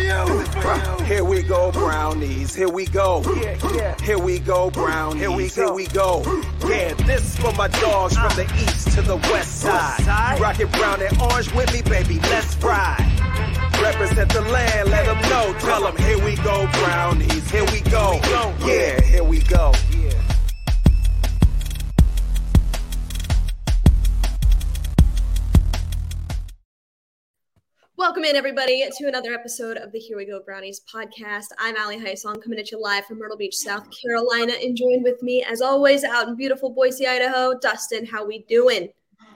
you. Here we go, brownies. Here we go. Here we go, brownies. Here we go. Here we go. Yeah, this for my dogs from the east to the west side. Rocket brown and orange with me, baby. Let's ride. Represent the land, let them know. Tell them, here we go, brownies. Here we go. Yeah, here we go. Welcome in, everybody, to another episode of the Here We Go Brownies podcast. I'm Allie Heisong, coming at you live from Myrtle Beach, South Carolina, and joined with me, as always, out in beautiful Boise, Idaho. Dustin, how we doing?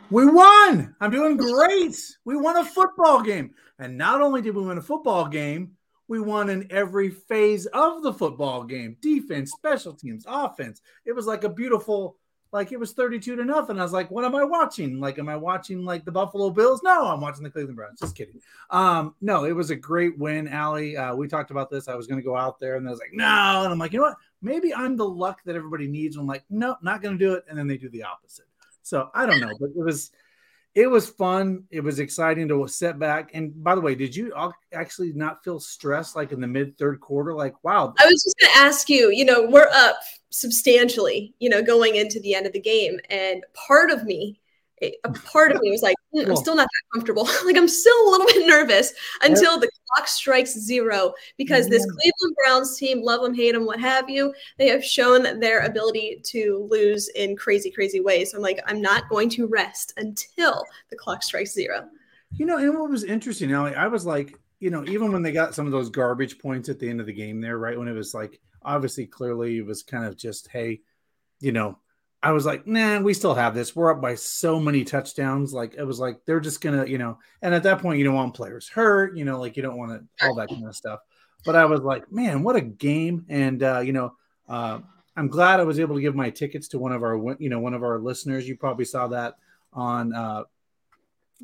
We won. I'm doing great. We won a football game, and not only did we win a football game, we won in every phase of the football game: defense, special teams, offense. It was like a beautiful like it was 32 to nothing. I was like, what am I watching? Like, am I watching like the Buffalo Bills? No, I'm watching the Cleveland Browns. Just kidding. Um, no, it was a great win, Allie. Uh, we talked about this. I was going to go out there and I was like, no. And I'm like, you know what? Maybe I'm the luck that everybody needs. I'm like, no, not going to do it. And then they do the opposite. So I don't know, but it was, it was fun. It was exciting to sit back. And by the way, did you actually not feel stressed like in the mid third quarter? Like, wow. I was just going to ask you, you know, we're up substantially, you know, going into the end of the game. And part of me, a part of me was like, mm, I'm still not that comfortable. like I'm still a little bit nervous until the clock strikes zero because this Cleveland Browns team, love them, hate them, what have you, they have shown their ability to lose in crazy, crazy ways. So I'm like, I'm not going to rest until the clock strikes zero. You know, and what was interesting, Allie, I was like, you know, even when they got some of those garbage points at the end of the game there, right when it was like obviously clearly it was kind of just hey you know i was like nah we still have this we're up by so many touchdowns like it was like they're just gonna you know and at that point you don't want players hurt you know like you don't want to all that kind of stuff but i was like man what a game and uh you know uh i'm glad i was able to give my tickets to one of our you know one of our listeners you probably saw that on uh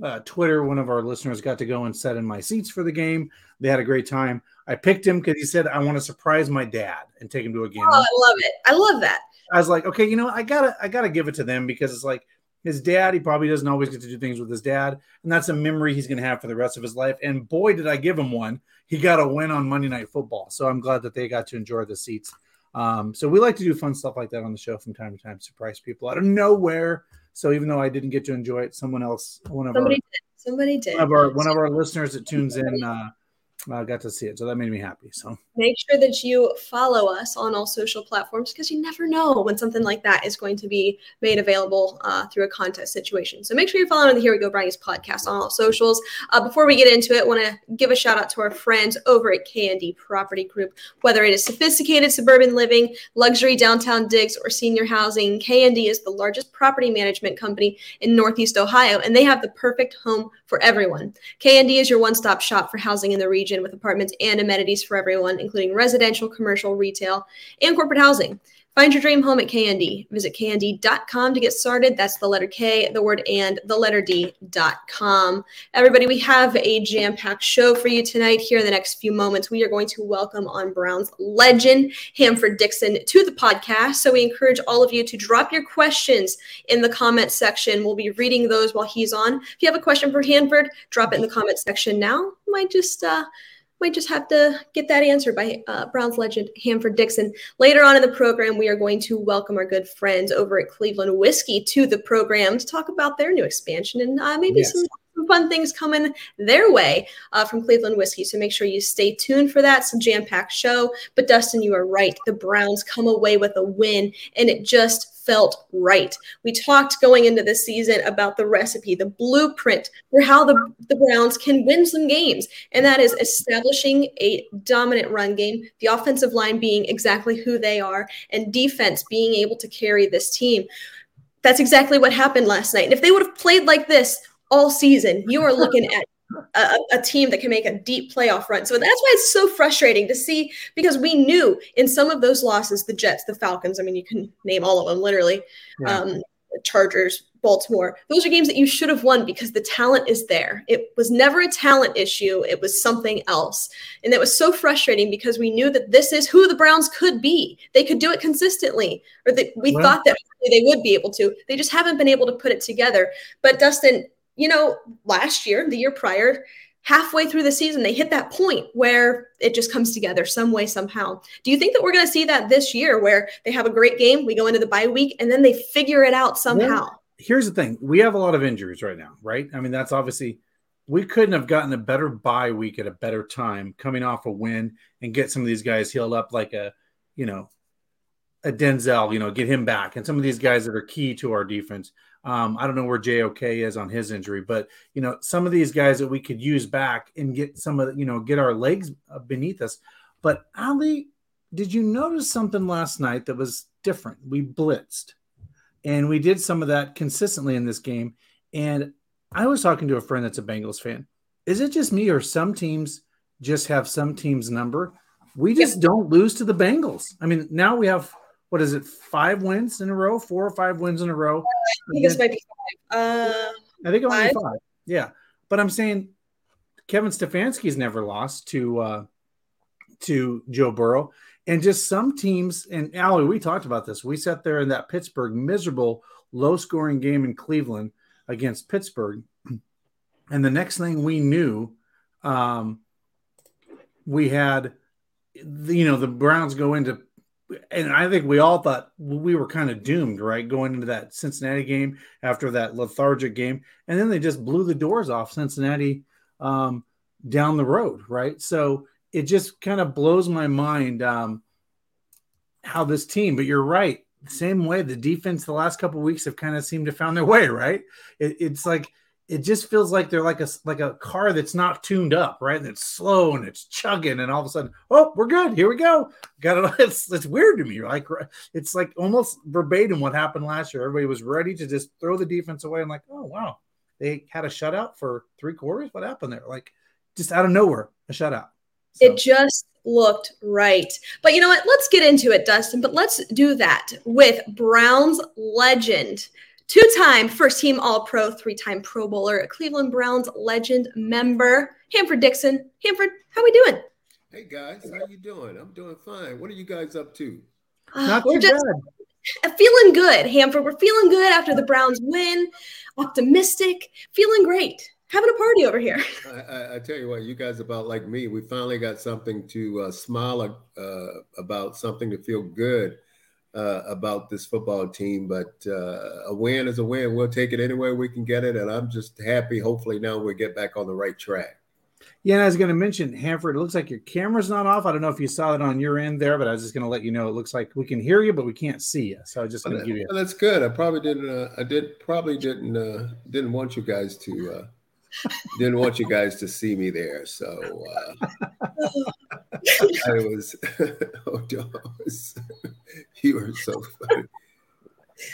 uh, Twitter, one of our listeners got to go and set in my seats for the game. They had a great time. I picked him because he said, I want to surprise my dad and take him to a game. Oh, I love it. I love that. I was like, okay, you know, I gotta, I gotta give it to them because it's like his dad. He probably doesn't always get to do things with his dad, and that's a memory he's gonna have for the rest of his life. And boy, did I give him one! He got a win on Monday Night Football, so I'm glad that they got to enjoy the seats. Um, so we like to do fun stuff like that on the show from time to time, surprise people out of nowhere. So even though I didn't get to enjoy it, someone else, one of Somebody our, did. Somebody did. One of our, one of our listeners that tunes in, uh, I got to see it. So that made me happy. So make sure that you follow us on all social platforms because you never know when something like that is going to be made available uh, through a contest situation. So make sure you're following the Here We Go Brownies podcast on all socials. Uh, before we get into it, want to give a shout out to our friends over at K&D Property Group. Whether it is sophisticated suburban living, luxury downtown digs, or senior housing, K&D is the largest property management company in Northeast Ohio, and they have the perfect home for everyone. K&D is your one-stop shop for housing in the region region with apartments and amenities for everyone, including residential, commercial, retail, and corporate housing. Find your dream home at KND. Visit KND.com to get started. That's the letter K, the word and, the letter D.com. Everybody, we have a jam packed show for you tonight. Here in the next few moments, we are going to welcome on Brown's legend, Hanford Dixon, to the podcast. So we encourage all of you to drop your questions in the comment section. We'll be reading those while he's on. If you have a question for Hanford, drop it in the comment section now. Might just, uh, might just have to get that answered by uh, Browns legend Hanford Dixon. Later on in the program, we are going to welcome our good friends over at Cleveland Whiskey to the program to talk about their new expansion and uh, maybe yes. some fun things coming their way uh, from Cleveland Whiskey. So make sure you stay tuned for that. Some jam packed show. But Dustin, you are right. The Browns come away with a win, and it just felt right. We talked going into the season about the recipe, the blueprint for how the, the Browns can win some games, and that is establishing a dominant run game, the offensive line being exactly who they are, and defense being able to carry this team. That's exactly what happened last night. And if they would have played like this all season, you are looking at a, a, team that can make a deep playoff run. So that's why it's so frustrating to see because we knew in some of those losses, the Jets, the Falcons, I mean, you can name all of them literally, yeah. um, Chargers, Baltimore, those are games that you should have won because the talent is there. It was never a talent issue, it was something else. And it was so frustrating because we knew that this is who the Browns could be. They could do it consistently, or that we well, thought that they would be able to. They just haven't been able to put it together. But Dustin, you know, last year, the year prior, halfway through the season they hit that point where it just comes together some way somehow. Do you think that we're going to see that this year where they have a great game we go into the bye week and then they figure it out somehow? well, here's the thing. We have a lot of injuries right now right? I mean that's obviously we couldn't have gotten a better bye week at a better time coming off a win and get some of these guys healed up like a you know a denzel you know get him back. And some of these guys that are key to our defense um, I don't know where JOK is on his injury, but you know some of these guys that we could use back and get some of the, you know get our legs uh, beneath us. But Allie, did you notice something last night that was different? We blitzed, and we did some of that consistently in this game. And I was talking to a friend that's a Bengals fan. Is it just me, or some teams just have some teams' number? We just don't lose to the Bengals. I mean, now we have what is it, five wins in a row, four or five wins in a row. I think this might be five. Uh, I think it might be five. Yeah, but I'm saying Kevin Stefanski's never lost to uh, to Joe Burrow, and just some teams. And Allie, we talked about this. We sat there in that Pittsburgh miserable, low-scoring game in Cleveland against Pittsburgh, and the next thing we knew, um, we had, you know, the Browns go into and I think we all thought we were kind of doomed, right? Going into that Cincinnati game after that lethargic game. And then they just blew the doors off Cincinnati um, down the road, right? So it just kind of blows my mind um, how this team, but you're right. Same way the defense the last couple weeks have kind of seemed to found their way, right? It, it's like it just feels like they're like a like a car that's not tuned up, right? And it's slow and it's chugging, and all of a sudden, oh, we're good. Here we go. Got it. It's it's weird to me. Like it's like almost verbatim what happened last year. Everybody was ready to just throw the defense away. and like, oh wow, they had a shutout for three quarters. What happened there? Like just out of nowhere, a shutout. So. It just looked right. But you know what? Let's get into it, Dustin. But let's do that with Browns legend two time first team All Pro, three time Pro Bowler, a Cleveland Browns legend member, Hanford Dixon. Hanford, how we doing? Hey guys, how you doing? I'm doing fine. What are you guys up to? Uh, Not we're just bad. feeling good, Hanford. We're feeling good after the Browns win. Optimistic, feeling great. Having a party over here. I, I, I, tell you what, you guys about like me. We finally got something to uh, smile uh, about, something to feel good uh, about this football team, but uh, a win is a win. We'll take it anywhere we can get it, and I'm just happy. Hopefully, now we get back on the right track. Yeah, and I was going to mention Hanford. It looks like your camera's not off. I don't know if you saw it on your end there, but I was just going to let you know. It looks like we can hear you, but we can't see you. So I just going to give you. Well, that's good. I probably didn't. Uh, I did probably didn't uh, didn't want you guys to uh, didn't want you guys to see me there. So uh, I was, oh, was, you were so funny.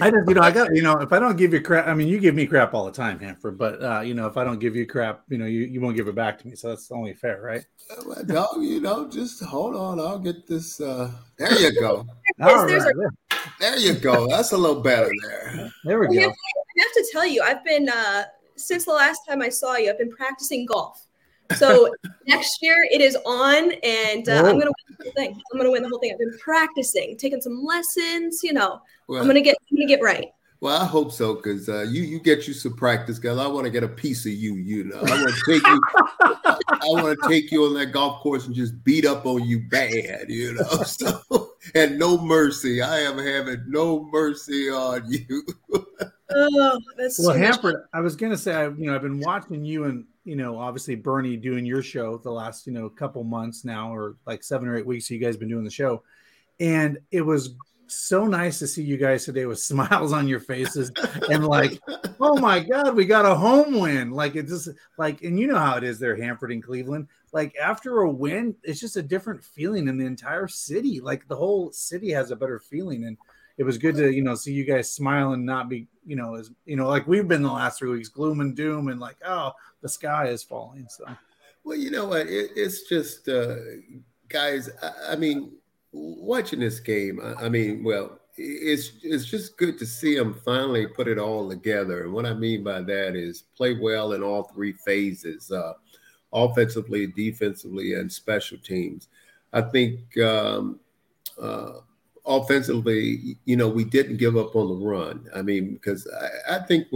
I just, you know, I got, you know, if I don't give you crap, I mean, you give me crap all the time, Hanford, but, uh, you know, if I don't give you crap, you know, you, you won't give it back to me. So that's only fair, right? No, you know, just hold on. I'll get this. Uh, there you go. all right. There you go. That's a little better there. There we go. I have, I have to tell you, I've been, uh, since the last time I saw you, I've been practicing golf. So next year it is on, and uh, I'm gonna win the whole thing. I'm gonna win the whole thing. I've been practicing, taking some lessons. You know, well, I'm gonna get. I'm gonna get right. Well, I hope so, because uh, you you get you some practice, girl. I want to get a piece of you. You know, I want to take you. I want to take you on that golf course and just beat up on you bad. You know, so and no mercy. I am having no mercy on you. oh, that's well, Hanford. I was gonna say, I, you know, I've been watching you and you know, obviously Bernie doing your show the last you know couple months now, or like seven or eight weeks. You guys been doing the show, and it was so nice to see you guys today with smiles on your faces and like, oh my god, we got a home win. Like it just like, and you know how it is there, Hanford and Cleveland. Like after a win, it's just a different feeling in the entire city. Like the whole city has a better feeling, and it was good to you know see you guys smile and not be you know as you know like we've been the last three weeks, gloom and doom, and like oh the sky is falling. So, well, you know what? It, it's just uh, guys. I, I mean watching this game, I, I mean, well, it's it's just good to see them finally put it all together. And what I mean by that is play well in all three phases, uh, offensively, defensively, and special teams. I think um, uh, offensively, you know, we didn't give up on the run. I mean, because I, I think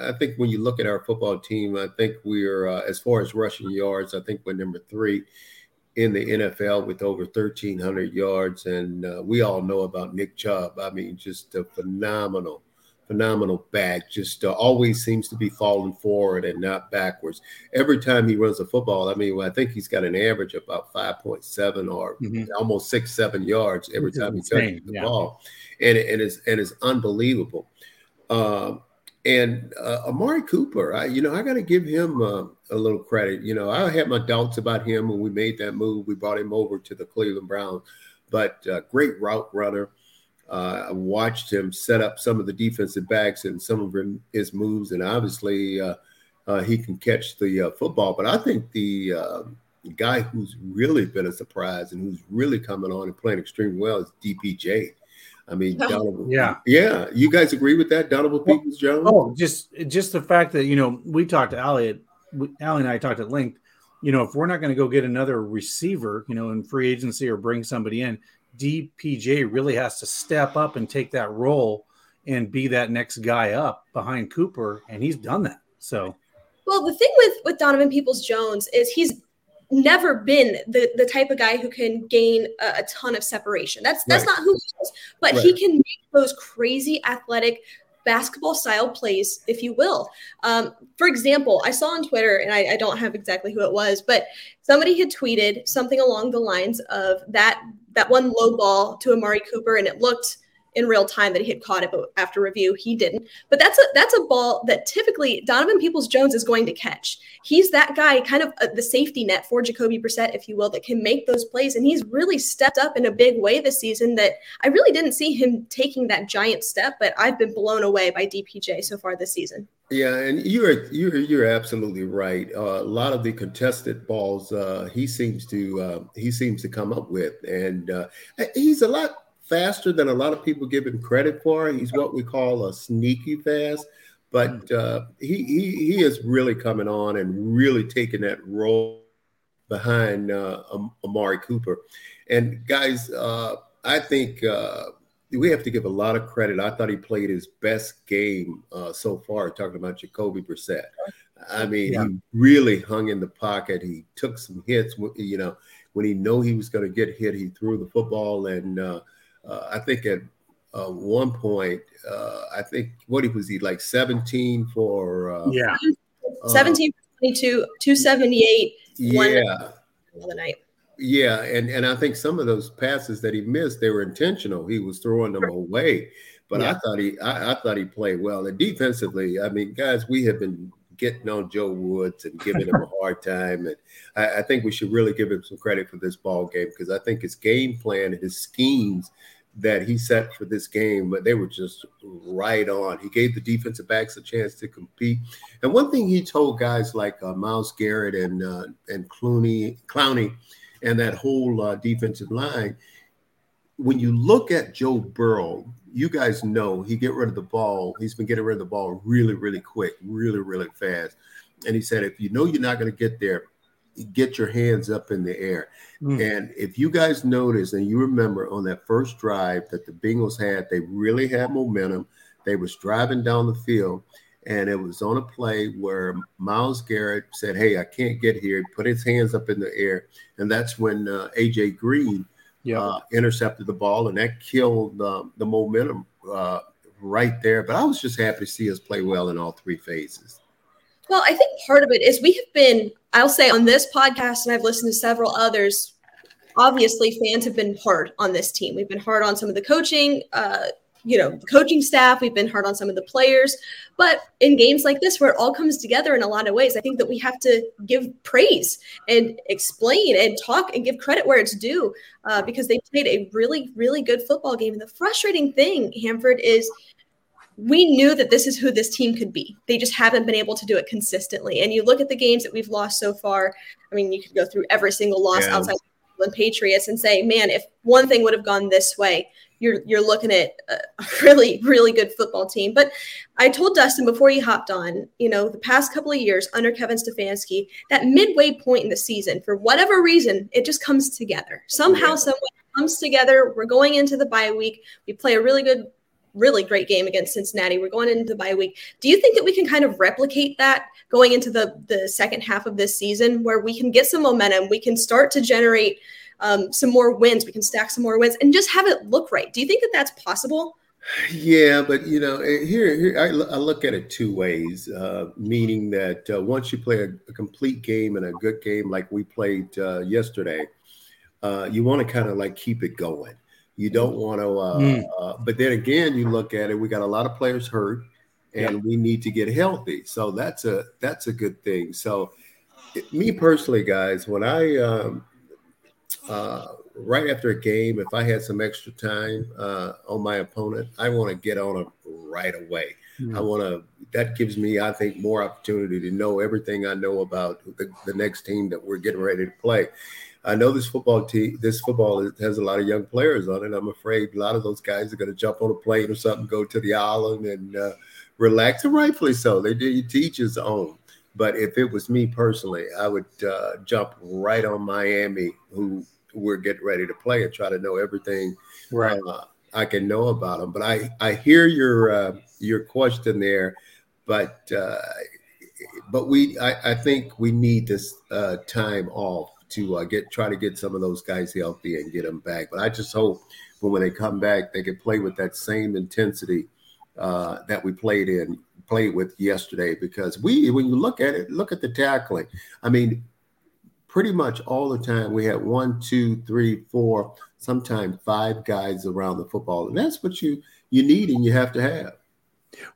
I think when you look at our football team, I think we're uh, as far as rushing yards, I think we're number three in the NFL with over 1,300 yards, and uh, we all know about Nick Chubb. I mean, just a phenomenal phenomenal back. Just uh, always seems to be falling forward and not backwards. Every time he runs a football, I mean, I think he's got an average of about 5.7 or mm-hmm. almost six, seven yards every time he touches the yeah. ball. And, and, it's, and it's unbelievable. Um, and uh, Amari Cooper, I, you know, I got to give him uh, a little credit. You know, I had my doubts about him when we made that move. We brought him over to the Cleveland Browns, but uh, great route runner. Uh, I watched him set up some of the defensive backs and some of his moves, and obviously uh, uh, he can catch the uh, football. But I think the uh, guy who's really been a surprise and who's really coming on and playing extremely well is DPJ. I mean, Donovan, yeah, yeah. You guys agree with that, Donovan Peoples Jones? Oh, just just the fact that you know we talked to Elliot, Allie and I talked at length. You know, if we're not going to go get another receiver, you know, in free agency or bring somebody in, DPJ really has to step up and take that role and be that next guy up behind Cooper, and he's done that. So, well, the thing with with Donovan Peoples Jones is he's never been the the type of guy who can gain a, a ton of separation. That's that's right. not who he is, but right. he can make those crazy athletic basketball style plays, if you will. Um, for example, I saw on Twitter, and I, I, don't have exactly who it was, but somebody had tweeted something along the lines of that that one low ball to Amari Cooper, and it looked in real time that he had caught it, but after review he didn't. But that's a that's a ball that typically Donovan Peoples Jones is going to catch. He's that guy, kind of uh, the safety net for Jacoby Brissett, if you will, that can make those plays, and he's really stepped up in a big way this season. That I really didn't see him taking that giant step, but I've been blown away by DPJ so far this season. Yeah, and you're you're you're absolutely right. Uh, a lot of the contested balls uh, he seems to uh, he seems to come up with, and uh, he's a lot faster than a lot of people give him credit for. He's what we call a sneaky fast, but uh, he, he he is really coming on and really taking that role behind uh, Amari Cooper. And guys, I think we have to give a lot of credit. I thought he played his best game uh, so far. Talking about Jacoby Brissett, I mean, yeah. he really hung in the pocket. He took some hits. You know, when he knew he was going to get hit, he threw the football. And uh, uh, I think at uh, one point, uh, I think what he was he like seventeen for uh, yeah, 17 22, 278. Yeah. The night. Yeah, and and I think some of those passes that he missed, they were intentional. He was throwing them away. But yeah. I thought he I, I, thought he played well. And defensively, I mean, guys, we have been getting on Joe Woods and giving him a hard time. And I, I, think we should really give him some credit for this ball game because I think his game plan and his schemes that he set for this game, but they were just right on. He gave the defensive backs a chance to compete. And one thing he told guys like uh, Myles Garrett and uh, and Clooney Clowney and that whole uh, defensive line. When you look at Joe Burrow, you guys know he get rid of the ball. He's been getting rid of the ball really, really quick, really, really fast. And he said, if you know you're not going to get there, get your hands up in the air. Mm. And if you guys notice and you remember on that first drive that the Bengals had, they really had momentum. They was driving down the field and it was on a play where Myles Garrett said, "Hey, I can't get here." Put his hands up in the air, and that's when uh, AJ Green yep. uh, intercepted the ball, and that killed uh, the momentum uh, right there. But I was just happy to see us play well in all three phases. Well, I think part of it is we have been, I'll say, on this podcast, and I've listened to several others. Obviously, fans have been hard on this team. We've been hard on some of the coaching uh, you know, the coaching staff, we've been hard on some of the players. But in games like this, where it all comes together in a lot of ways, I think that we have to give praise and explain and talk and give credit where it's due uh, because they played a really, really good football game. And the frustrating thing, Hanford, is we knew that this is who this team could be. They just haven't been able to do it consistently. And you look at the games that we've lost so far. I mean, you could go through every single loss yeah. outside the Patriots and say, man, if one thing would have gone this way, you're you're looking at a really really good football team. But I told Dustin before he hopped on, you know, the past couple of years under Kevin Stefanski, that midway point in the season, for whatever reason, it just comes together somehow, yeah. some way. comes together. We're going into the bye week. We play a really good really great game against Cincinnati. We're going into the bye week. Do you think that we can kind of replicate that going into the the second half of this season, where we can get some momentum, we can start to generate um, some more wins, we can stack some more wins, and just have it look right? Do you think that that's possible? Yeah, but you know, eh, here, here I, I look at it two ways. Uh, meaning that uh, once you play a, a, complete game and a good game like we played uh, yesterday, uh, you want to kind of like keep it going. You don't want to, uh, mm. Uh, but then again, you look at it. We got a lot of players hurt, and yeah. we need to get healthy. So that's a that's a good thing. So, it, me personally, guys, when I um, right after a game, if I had some extra time uh, on my opponent, I want to get on them right away. Mm-hmm. I want to. That gives me, I think, more opportunity to know everything I know about the, the next team that we're getting ready to play. I know this football team, this football has a lot of young players on it. I'm afraid a lot of those guys are going to jump on a plane or something, go to the island and uh, relax, and rightfully so. They do teach his own. But if it was me personally, I would uh, jump right on Miami, who we're getting ready to play and try to know everything right. Uh, I can know about them. But I I hear your uh, your question there, but uh, but we I, I think we need this uh, time off to uh, get try to get some of those guys healthy and get them back. But I just hope when when they come back they can play with that same intensity uh, that we played in played with yesterday because we when you look at it look at the tackling i mean pretty much all the time we had one, two, three, four, sometimes five guys around the football. And that's what you you need and you have to have.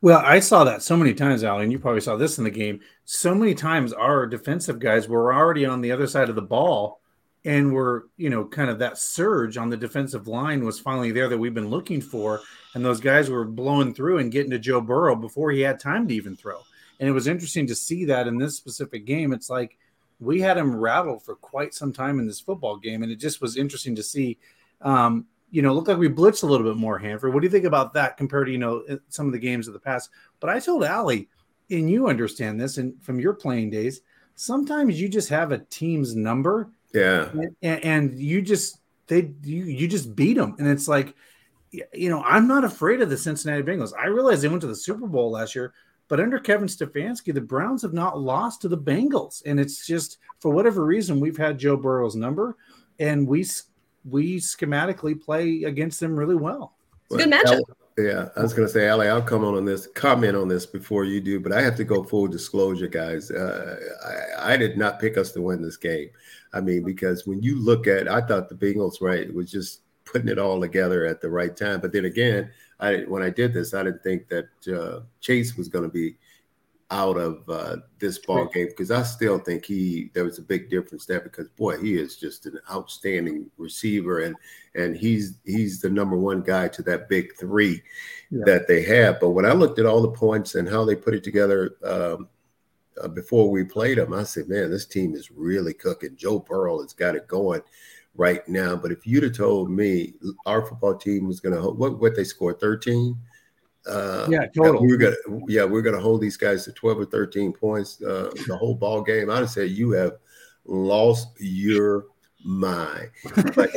Well, I saw that so many times, Alan. you probably saw this in the game. So many times our defensive guys were already on the other side of the ball and were, you know, kind of that surge on the defensive line was finally there that we've been looking for. And those guys were blowing through and getting to Joe Burrow before he had time to even throw. And it was interesting to see that in this specific game. It's like – we had him rattled for quite some time in this football game, and it just was interesting to see. Um, you know, looked like we blitzed a little bit more, Hanford. What do you think about that compared to you know some of the games of the past? But I told Allie, and you understand this, and from your playing days, sometimes you just have a team's number, yeah, and, and you just they you you just beat them, and it's like, you know, I'm not afraid of the Cincinnati Bengals. I realize they went to the Super Bowl last year, but under Kevin Stefanski, the Browns have not lost to the Bengals, and it's just for whatever reason we've had Joe Burrow's number, and we we schematically play against them really well. It's a good matchup. Yeah, I was going to say, Allie, I'll come on on this, comment on this before you do, but I have to go full disclosure, guys. Uh, I, I, did not pick us to win this game. I mean, because when you look at, I thought the Bengals, right, was just putting it all together at the right time. But then again, I when I did this, I didn't think that uh, Chase was going to be out of uh, this ball game because I still think he there was a big difference there because boy he is just an outstanding receiver and and he's he's the number one guy to that big three yeah. that they have. But when I looked at all the points and how they put it together um, uh, before we played them, I said, man, this team is really cooking. Joe Burrow has got it going right now. But if you'd have told me our football team was going to what what they scored thirteen. Uh, yeah, total. We are gonna, yeah, we're gonna hold these guys to twelve or thirteen points uh, the whole ball game. I'd say you have lost your mind. But,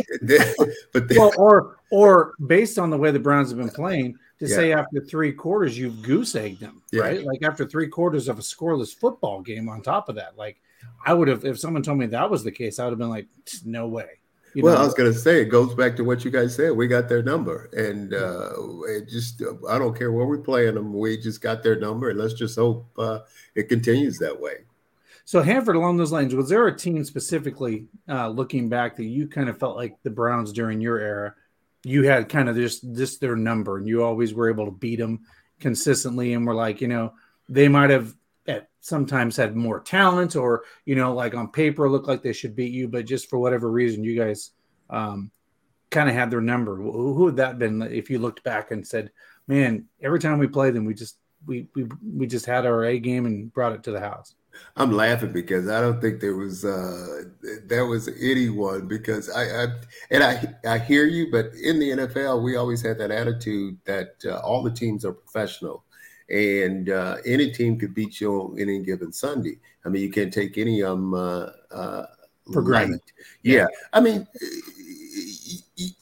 but then, well, or or based on the way the Browns have been playing, to yeah. say after three quarters you've goose egged them, yeah. right? Like after three quarters of a scoreless football game. On top of that, like I would have if someone told me that was the case, I would have been like, no way. You well, know? I was going to say it goes back to what you guys said. We got their number, and uh, it just I don't care where we're playing them. We just got their number, and let's just hope uh, it continues that way. So, Hanford, along those lines, was there a team specifically uh, looking back that you kind of felt like the Browns during your era? You had kind of just this their number, and you always were able to beat them consistently, and were like, you know, they might have at sometimes had more talent or you know like on paper look like they should beat you but just for whatever reason you guys um, kind of had their number. Who, who would that been if you looked back and said man every time we play them we just we we, we just had our a game and brought it to the house i'm laughing because i don't think there was uh there was anyone because i, I and i i hear you but in the nfl we always had that attitude that uh, all the teams are professional and uh, any team could beat you on any given Sunday. I mean, you can't take any of them uh, uh, for granted. Yeah. yeah. I mean,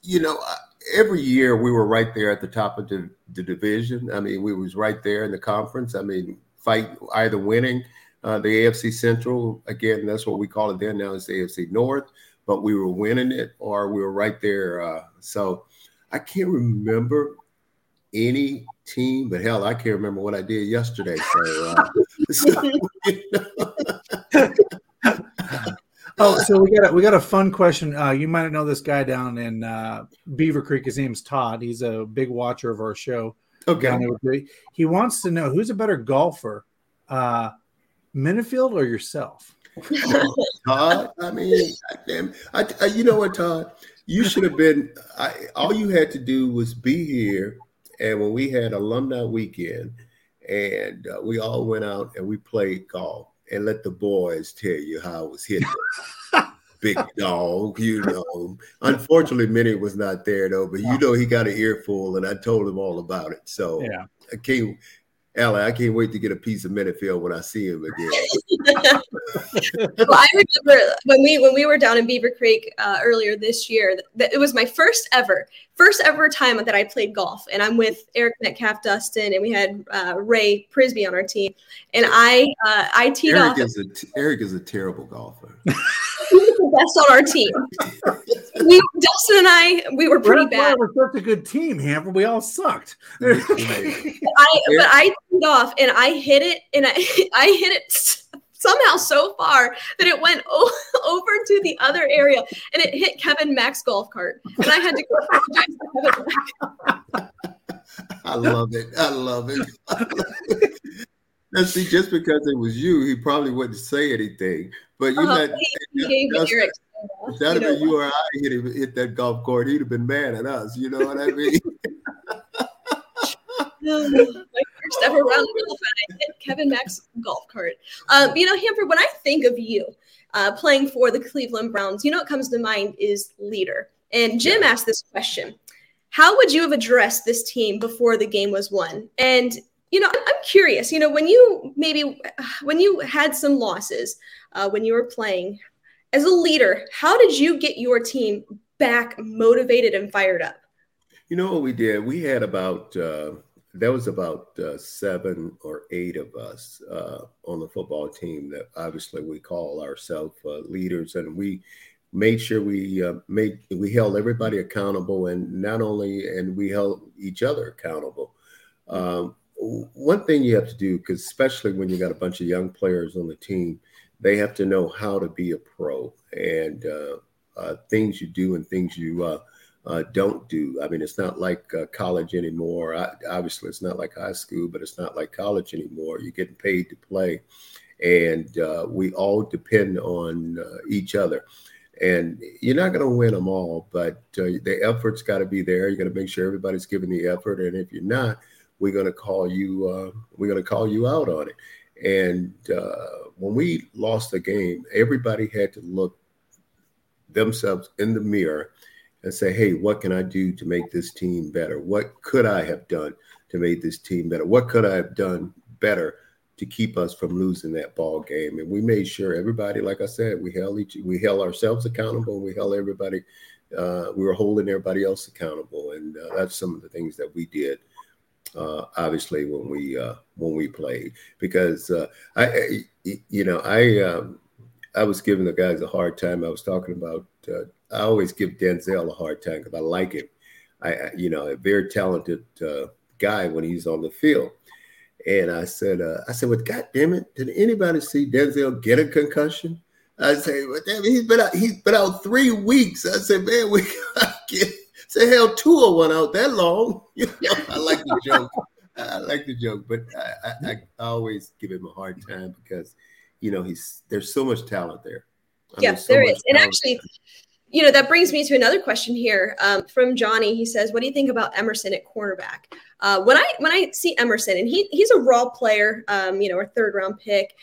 you know, every year we were right there at the top of the, the division. I mean, we was right there in the conference. I mean, fight either winning uh, the AFC Central again. That's what we call it then. Now it's the AFC North, but we were winning it or we were right there. Uh, so I can't remember any team, but hell, I can't remember what I did yesterday. So, uh, so you know. Oh, so we got a, we got a fun question. Uh, you might know this guy down in uh, Beaver Creek. His name's Todd. He's a big watcher of our show. Okay. He wants to know who's a better golfer, uh, Minnifield or yourself? Todd, I mean, damn, I, I, you know what, Todd, you should have been. I, all you had to do was be here, and when we had alumni weekend, and uh, we all went out and we played golf and let the boys tell you how it was hitting. Big dog, you know. Unfortunately, Minnie was not there though, but you know he got an earful, and I told him all about it. So yeah. I can't Allie, I can't wait to get a piece of Minnifield when I see him again. well, I remember when we when we were down in Beaver Creek uh, earlier this year. That it was my first ever, first ever time that I played golf, and I'm with Eric Metcalf, Dustin, and we had uh, Ray Prisby on our team, and I uh, I teed Eric off. Is a, Eric is a terrible golfer. He's the best on our team. we, Dustin and I, we were pretty bad. We're such a good team, Hanford. We all sucked. I, but I teed off and I hit it, and I, I hit it somehow so far that it went o- over to the other area and it hit Kevin Mack's golf cart, and I had to go apologize to Kevin Mack. I love it. I love it. Now, see, just because it was you, he probably wouldn't say anything. But you uh, had that, that'd have been you or I hit him, hit that golf court. He'd have been mad at us. You know what I mean? my first ever round of golf, I hit Kevin Mack's golf cart. Um, you know, Hanford, when I think of you uh, playing for the Cleveland Browns, you know what comes to mind is leader. And Jim yeah. asked this question: How would you have addressed this team before the game was won? And you know, I'm curious. You know, when you maybe when you had some losses uh, when you were playing as a leader, how did you get your team back motivated and fired up? You know what we did? We had about uh, there was about uh, seven or eight of us uh, on the football team that obviously we call ourselves uh, leaders, and we made sure we uh, made we held everybody accountable, and not only and we held each other accountable. Um, one thing you have to do, because especially when you got a bunch of young players on the team, they have to know how to be a pro and uh, uh, things you do and things you uh, uh don't do. I mean, it's not like uh, college anymore. I, obviously, it's not like high school, but it's not like college anymore. You're getting paid to play, and uh, we all depend on each other. And you're not going to win them all, but the effort's got to be there. You got to make sure everybody's giving the effort, and if you're not, we're going to call you uh, we're going to call you out on it and uh, when we lost the game everybody had to look themselves in the mirror and say hey what can i do to make this team better? What could i have done to make this team better? What could i have done better to keep us from losing that ball game? And we made sure everybody like i said we held each we held ourselves accountable we held everybody uh, we were holding everybody else accountable. And uh, that's some of the things that we did uh, obviously when we uh, when we played because uh, I, you know I um, I was giving the guys a hard time. I was talking about uh, I always give Denzel a hard time because I like him. I you know a very talented uh, guy when he's on the field. And I said, uh, I said, well, God damn it, did anybody see Denzel get a concussion? I say, well, damn he's been out, he's been out three weeks. I said, man, we get Say hell, Tua one out that long. You know, I like the joke. I like the joke, but I, I, I, always give him a hard time because you know he's there's so much talent there. I yes, so there is, and actually, you know that brings me to another question here um, from Johnny. He says, "What do you think about Emerson at cornerback?" Uh, when I when I see Emerson, and he he's a raw player, um, you know, a third round pick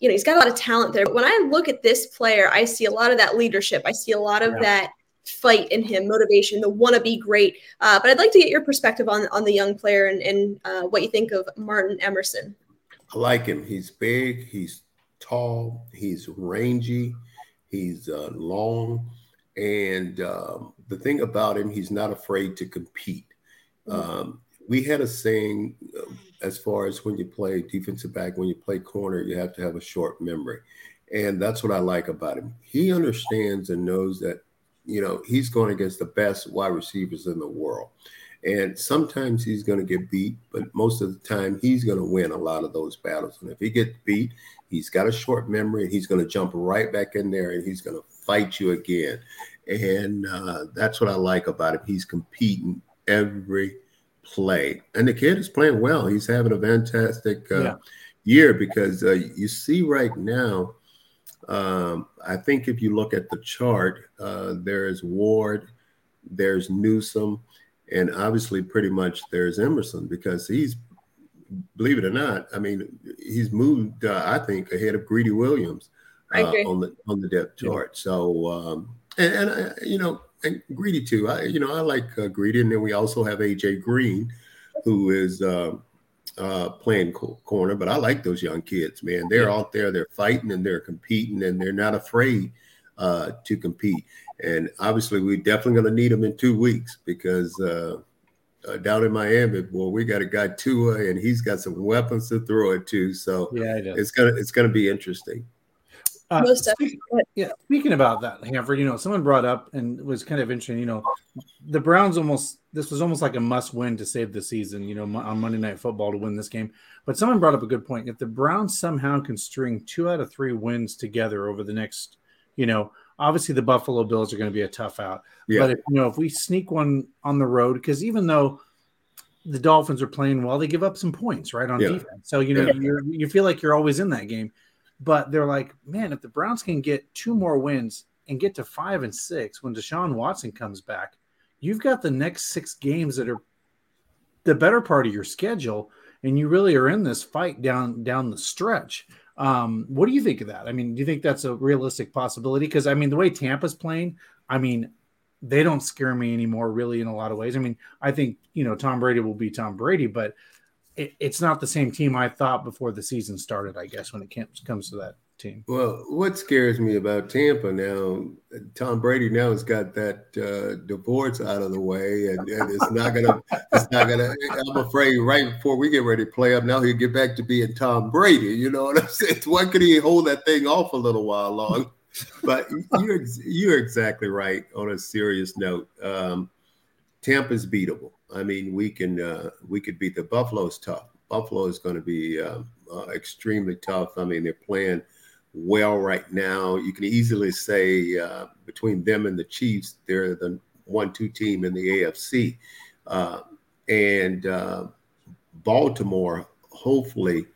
you know, he's got a lot of talent there. But when I look at this player, I see a lot of that leadership. I see a lot of yeah. that fight in him, motivation, the want to be great. Uh, but I'd like to get your perspective on on the young player and, and uh, what you think of Martin Emerson. I like him. He's big. He's tall. He's rangy. He's uh, long. And um, the thing about him, he's not afraid to compete. Mm-hmm. Um, we had a saying uh, as far as when you play defensive back, when you play corner, you have to have a short memory. And that's what I like about him. He understands and knows that, you know, he's going against the best wide receivers in the world. And sometimes he's going to get beat, but most of the time he's going to win a lot of those battles. And if he gets beat, he's got a short memory and he's going to jump right back in there and he's going to fight you again. And uh, that's what I like about him. He's competing every play. And the kid is playing well. He's having a fantastic uh, yeah. year because uh, you see right now, um, I think if you look at the chart, uh, there's Ward, there's Newsome, and obviously pretty much there's Emerson because he's believe it or not, I mean, he's moved, uh, I think, ahead of Greedy Williams uh, on the on the depth chart. Yeah. So, um, and, and uh, you know, and Greedy too. I, you know, I like uh, Greedy, and then we also have AJ Green, who is uh, uh, playing co- corner. But I like those young kids, man. They're yeah. out there, they're fighting, and they're competing, and they're not afraid uh, to compete. And obviously, we're definitely going to need them in two weeks because uh, uh, down in Miami, well, we got a guy Tua, and he's got some weapons to throw it to. So yeah, it's gonna it's gonna be interesting. Uh, speaking, yeah, speaking about that, Hanford, you know, someone brought up and was kind of interesting. You know, the Browns almost this was almost like a must win to save the season. You know, on Monday Night Football to win this game. But someone brought up a good point. If the Browns somehow can string two out of three wins together over the next, you know, obviously the Buffalo Bills are going to be a tough out. Yeah. But if, you know, if we sneak one on the road, because even though the Dolphins are playing well, they give up some points right on yeah. defense. So you know yeah. you you feel like you're always in that game. But they're like, man, if the Browns can get two more wins and get to five and six when Deshaun Watson comes back, you've got the next six games that are the better part of your schedule, and you really are in this fight down down the stretch. Um, what do you think of that? I mean, do you think that's a realistic possibility? Because I mean, the way Tampa's playing, I mean, they don't scare me anymore, really, in a lot of ways. I mean, I think you know Tom Brady will be Tom Brady, but it, it's not the same team I thought before the season started. I guess when it comes to that team. Well, what scares me about Tampa now, Tom Brady now has got that uh, divorce out of the way, and, and it's not gonna, it's not gonna. I'm afraid right before we get ready to play up, now he'll get back to being Tom Brady. You know what I'm saying? Why could he hold that thing off a little while long? But you're you're exactly right. On a serious note, um, Tampa's beatable. I mean, we can uh, we could beat the Buffalo's tough. Buffalo is going to be uh, uh, extremely tough. I mean, they're playing well right now. You can easily say uh, between them and the Chiefs, they're the one-two team in the AFC, uh, and uh, Baltimore. Hopefully,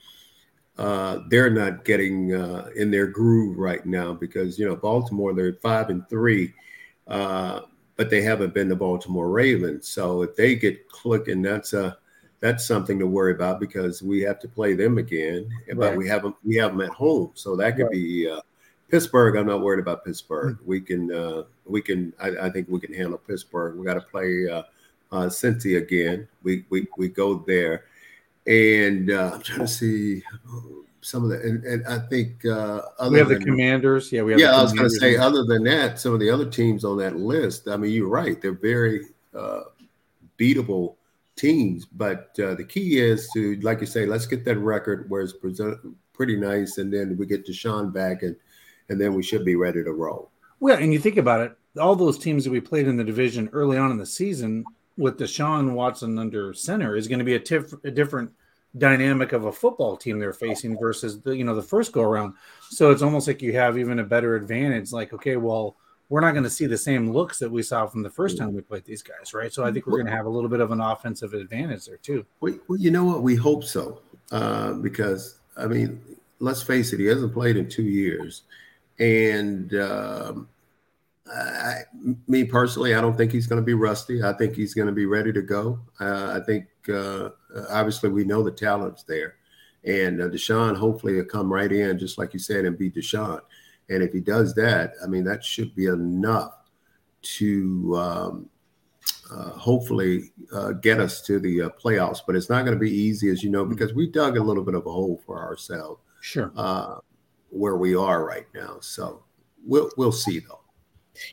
they're not getting in their groove right now because you know Baltimore they're five and three, but they haven't been the Baltimore Ravens. So if they get clicking, that's a that's something to worry about because we have to play them again, right. but we have them we have them at home, so that could right. be uh, Pittsburgh. I'm not worried about Pittsburgh. Mm-hmm. We can uh, we can I, I, think we can handle Pittsburgh. We got to play uh, uh, Cincy again. We we we go there, and uh, I'm trying to see some of the and, and I think uh, other we have than, the Commanders. Yeah, we have. Yeah, I was going to say other than that, some of the other teams on that list. I mean, you're right. They're very uh, beatable teams. But uh, the key is to, like you say, let's get that record where it's present, pretty nice, and then we get Deshaun back, and and then we should be ready to roll. Well, and you think about it, all those teams that we played in the division early on in the season with Deshaun Watson under center is going to be a, tif- a different dynamic of a football team they're facing versus the you know the first go around. So it's almost like you have even a better advantage. Like, okay, well, we're not going to see the same looks that we saw from the first time we played these guys, right? So I think we're going to have a little bit of an offensive advantage there too. Well, you know what? We hope so, uh, because I mean, let's face it, he hasn't played in two years, and um, I, me personally, I don't think he's going to be rusty. I think he's going to be ready to go. Uh, I think uh, obviously we know the talent's there, and uh, Deshaun hopefully will come right in, just like you said, and be Deshaun. And if he does that, I mean, that should be enough to um, uh, hopefully uh, get us to the uh, playoffs. But it's not going to be easy, as you know, because we dug a little bit of a hole for ourselves. Sure. Uh, where we are right now. So we'll we'll see though.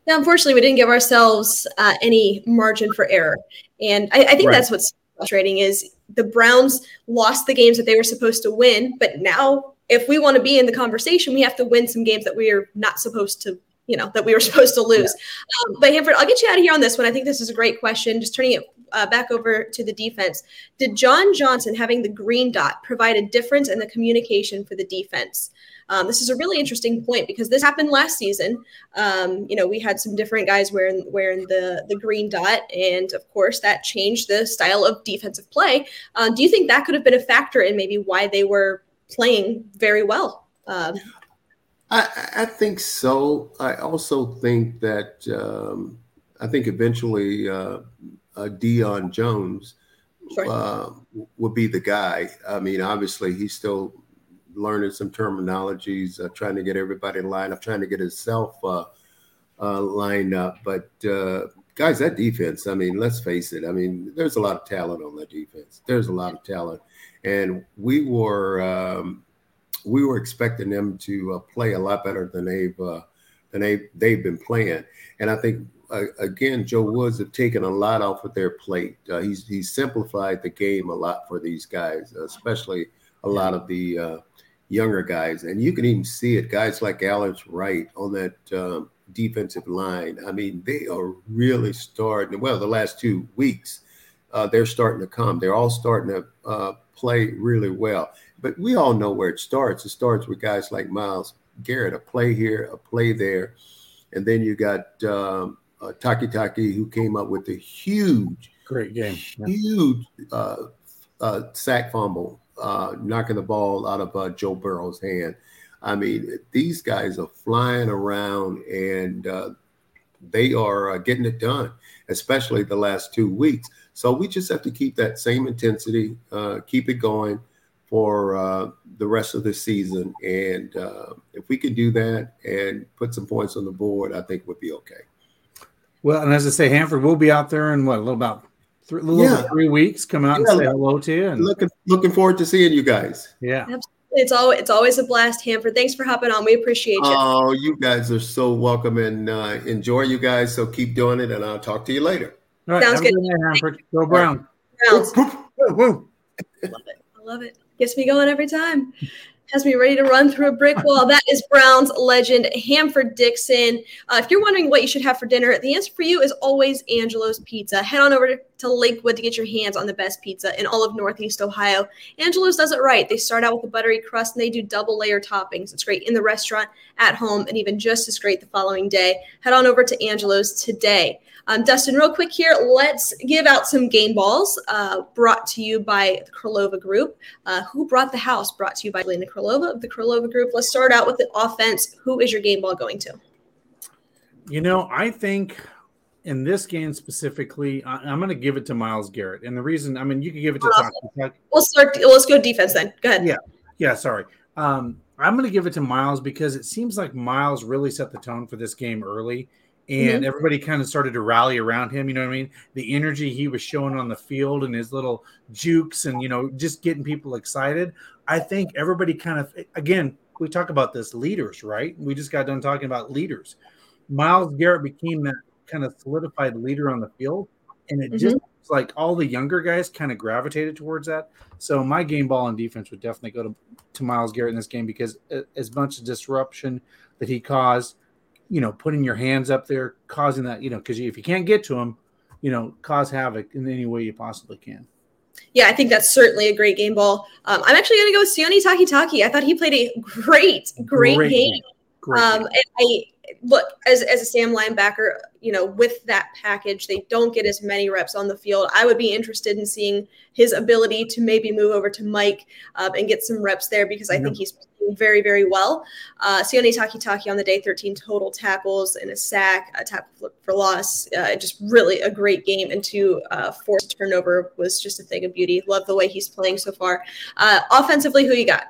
Yeah, unfortunately, we didn't give ourselves uh, any margin for error, and I, I think right. that's what's frustrating is the Browns lost the games that they were supposed to win, but now if we want to be in the conversation, we have to win some games that we are not supposed to you know that we were supposed to lose. Yeah. Um, but Hanford, I'll get you out of here on this one. I think this is a great question. Just turning it uh, back over to the defense. Did John Johnson having the green dot provide a difference in the communication for the defense? Um, this is a really interesting point because this happened last season. Um, you know, we had some different guys wearing wearing the the green dot, and of course that changed the style of defensive play. Uh, do you think that could have been a factor in maybe why they were playing very well? Um, I, I, think so. I also think that um, I think eventually uh, uh, Deion Jones sure. uh, would be the guy. I mean, obviously he's still learning some terminologies, uh, trying to get everybody lined up, trying to get himself uh, uh, lined up. But uh, guys, that defense, I mean, let's face it. I mean, there's a lot of talent on that defense. There's a lot of talent. And we were um, we were expecting them to uh, play a lot better than they've uh, than they they've been playing. And I think again, Joe Woods have taken a lot off of their plate. he's he's simplified the game a lot for these guys, especially a lot of the younger guys, and you can even see it. Guys like Alex Wright on that um, defensive line. I mean, they are really starting. Well, the last two weeks, uh, they're starting to come. They're all starting to uh, play really well. But we all know where it starts. It starts with guys like Myles Garrett, a play here, a play there, and then you got um, uh, Takitaki, who came up with a huge, great game, huge uh, uh, sack fumble uh, knocking the ball out of uh, Joe Burrow's hand. I mean, these guys are flying around and uh, they are uh, getting it done, especially the last two weeks. So we just have to keep that same intensity, uh, keep it going for the rest of the season. And if we can do that and put some points on the board, I think we'll be okay. Well, and as I say, Hanford will be out there in what a little about three, little yeah. three weeks. Come out yeah, and say hello to you. And looking looking forward to seeing you guys. Yeah. Absolutely. It's always it's always a blast, Hanford. Thanks for hopping on. We appreciate you. Oh, you guys are so welcome and uh, enjoy you guys. So keep doing it, and I'll talk to you later. All right, Sounds good. good Hanford. Go Brown. Browns. I love it. I love it. Gets me going every time has me ready to run through a brick wall. That is Browns legend Hanford Dixon. Uh, if you're wondering what you should have for dinner, the answer for you is always Angelo's Pizza. Head on over to Lakewood to get your hands on the best pizza in all of Northeast Ohio. Angelo's does it right. They start out with a buttery crust and they do double layer toppings. It's great in the restaurant, at home, and even just as great the following day. Head on over to Angelo's today. Um, Dustin, real quick here, let's give out some game balls uh, brought to you by the Kralova Group. Uh, who brought the house? Brought to you by Lena Kralova of the Kralova Group. Let's start out with the offense. Who is your game ball going to? You know, I think in this game specifically, I, am going to give it to Myles Garrett. And the reason, I mean, you could give it to awesome. We'll start. Let's go defense then. Go ahead. Yeah. Yeah. Sorry. Um, I'm going to give it to Myles because it seems like Myles really set the tone for this game early and mm-hmm. everybody kind of started to rally around him. You know what I mean? The energy he was showing on the field and his little jukes and, you know, just getting people excited. I think everybody kind of, again, we talk about this leaders, right? We just got done talking about leaders. Myles Garrett became that kind of solidified leader on the field. And it mm-hmm. just like all the younger guys kind of gravitated towards that. So my game ball and defense would definitely go to, to Myles Garrett in this game because as much disruption that he caused, you know, putting your hands up there, causing that, you know, because if you can't get to them, you know, cause havoc in any way you possibly can. Yeah, I think that's certainly a great game ball. Um, I'm actually going to go with Sione Takitaki. I thought he played a great, great, great game. game. Great um, game. I look as, as a Sam linebacker, you know, with that package, they don't get as many reps on the field. I would be interested in seeing his ability to maybe move over to Mike um, and get some reps there because I yeah. think he's very, very well. Uh, Sione Takitaki on the day, 13 total tackles and a sack, a tackle for loss. Uh, just really a great game. And to uh, force turnover was just a thing of beauty. Love the way he's playing so far. Uh, offensively, who you got?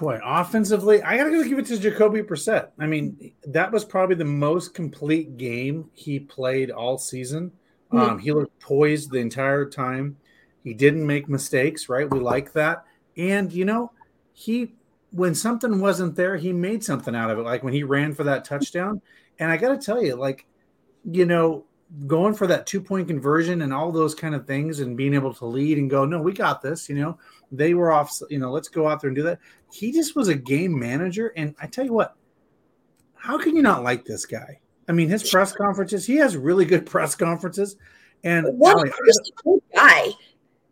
Boy, offensively, I gotta give it to Jacoby Brissett. I mean, that was probably the most complete game he played all season. Mm-hmm. Um, he looked poised the entire time. He didn't make mistakes, right? We like that. And you know, he when something wasn't there, he made something out of it. Like when he ran for that touchdown, And I got to tell you, like, you know, going for that two point conversion and all those kind of things and being able to lead and go, no, we got this, you know, they were off, you know, let's go out there and do that. He just was a game manager. And I tell you what, how can you not like this guy? I mean, his press conferences, he has really good press conferences. And what a good guy.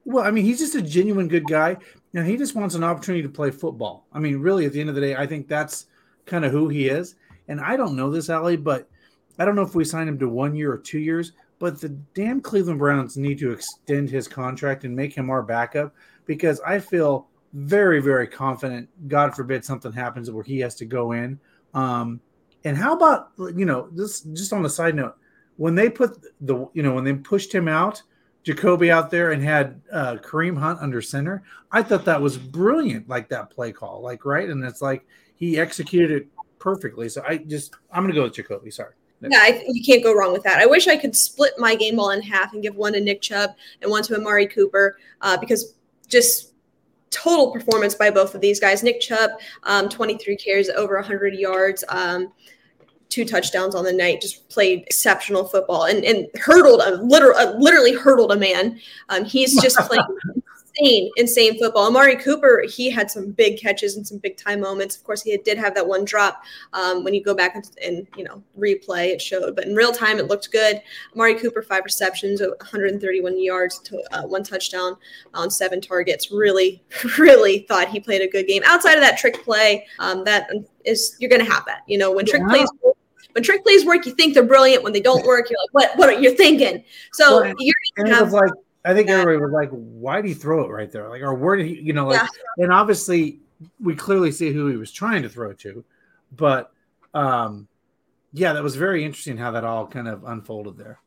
Well, I mean, he's just a genuine good guy. And he just wants an opportunity to play football. I mean, really, at the end of the day, I think that's kind of who he is. And I don't know this, Allie, but I don't know if we sign him to one year or two years. But the damn Cleveland Browns need to extend his contract and make him our backup because I feel very, very confident. God forbid something happens where he has to go in. Um, and how about you know this? Just on the side note, when they put the you know when they pushed him out, Jacoby out there and had uh, Kareem Hunt under center, I thought that was brilliant. Like that play call, like right, and it's like he executed it perfectly. So I just I'm gonna go with Jacoby. Sorry. Yeah, I, you can't go wrong with that. I wish I could split my game ball in half and give one to Nick Chubb and one to Amari Cooper uh, because just total performance by both of these guys. Nick Chubb, um, 23 carries, over 100 yards. Um, two touchdowns on the night, just played exceptional football and, and hurdled a literal, uh, literally hurdled a man. Um, he's just playing insane, insane football. Amari Cooper, he had some big catches and some big time moments. Of course, he did have that one drop. Um, when you go back and, and, you know replay, it showed, but in real time, it looked good. Amari Cooper, five receptions, 131 yards, to, uh, one touchdown on seven targets. Really, really thought he played a good game. Outside of that trick play, um, that is you're going to have that. You know, when trick plays when trick plays work, you think they're brilliant. When they don't work, you're like, what? What are you thinking? So well, you're gonna have like I think everybody was like, why did he throw it right there? Like, or where did he, you know, like, yeah. and obviously we clearly see who he was trying to throw to, but um, yeah, that was very interesting how that all kind of unfolded there.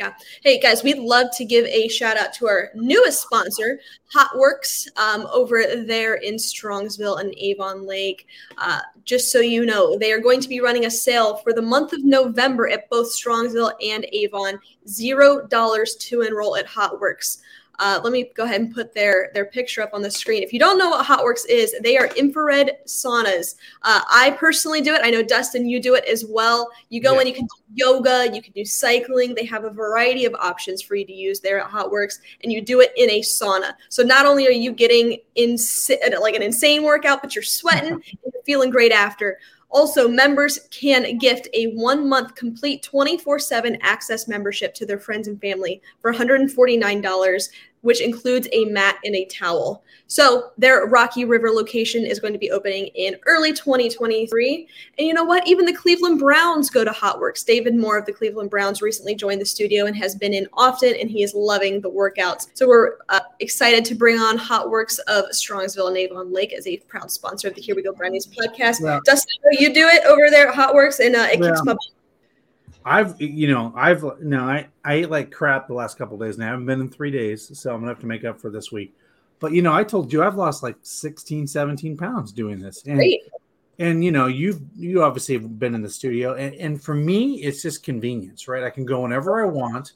Yeah. Hey guys, we'd love to give a shout out to our newest sponsor, Hotworks, um, over there in Strongsville and Avon Lake. Uh, just so you know, they are going to be running a sale for the month of November at both Strongsville and Avon. Zero dollars to enroll at Hotworks. Uh, let me go ahead and put their their picture up on the screen. If you don't know what Hotworks is, they are infrared saunas. Uh, I personally do it. I know Dustin, you do it as well. You go yeah. in, you can do yoga, you can do cycling. They have a variety of options for you to use there at Hotworks, and you do it in a sauna. So not only are you getting in like an insane workout, but you're sweating and feeling great after. Also, members can gift a one month complete 24 7 access membership to their friends and family for $149 which includes a mat and a towel. So their Rocky River location is going to be opening in early 2023. And you know what? Even the Cleveland Browns go to Hotworks. David Moore of the Cleveland Browns recently joined the studio and has been in often, and he is loving the workouts. So we're uh, excited to bring on Hotworks of Strongsville and Avon Lake as a proud sponsor of the Here We Go Brownies podcast. Yeah. Dustin, you do it over there at Hotworks, and uh, it yeah. keeps my I've you know I've no I I ate like crap the last couple days now. I haven't been in three days, so I'm gonna have to make up for this week. But you know I told you I've lost like 16, 17 pounds doing this. And, Great. And you know you've you obviously have been in the studio, and, and for me it's just convenience, right? I can go whenever I want.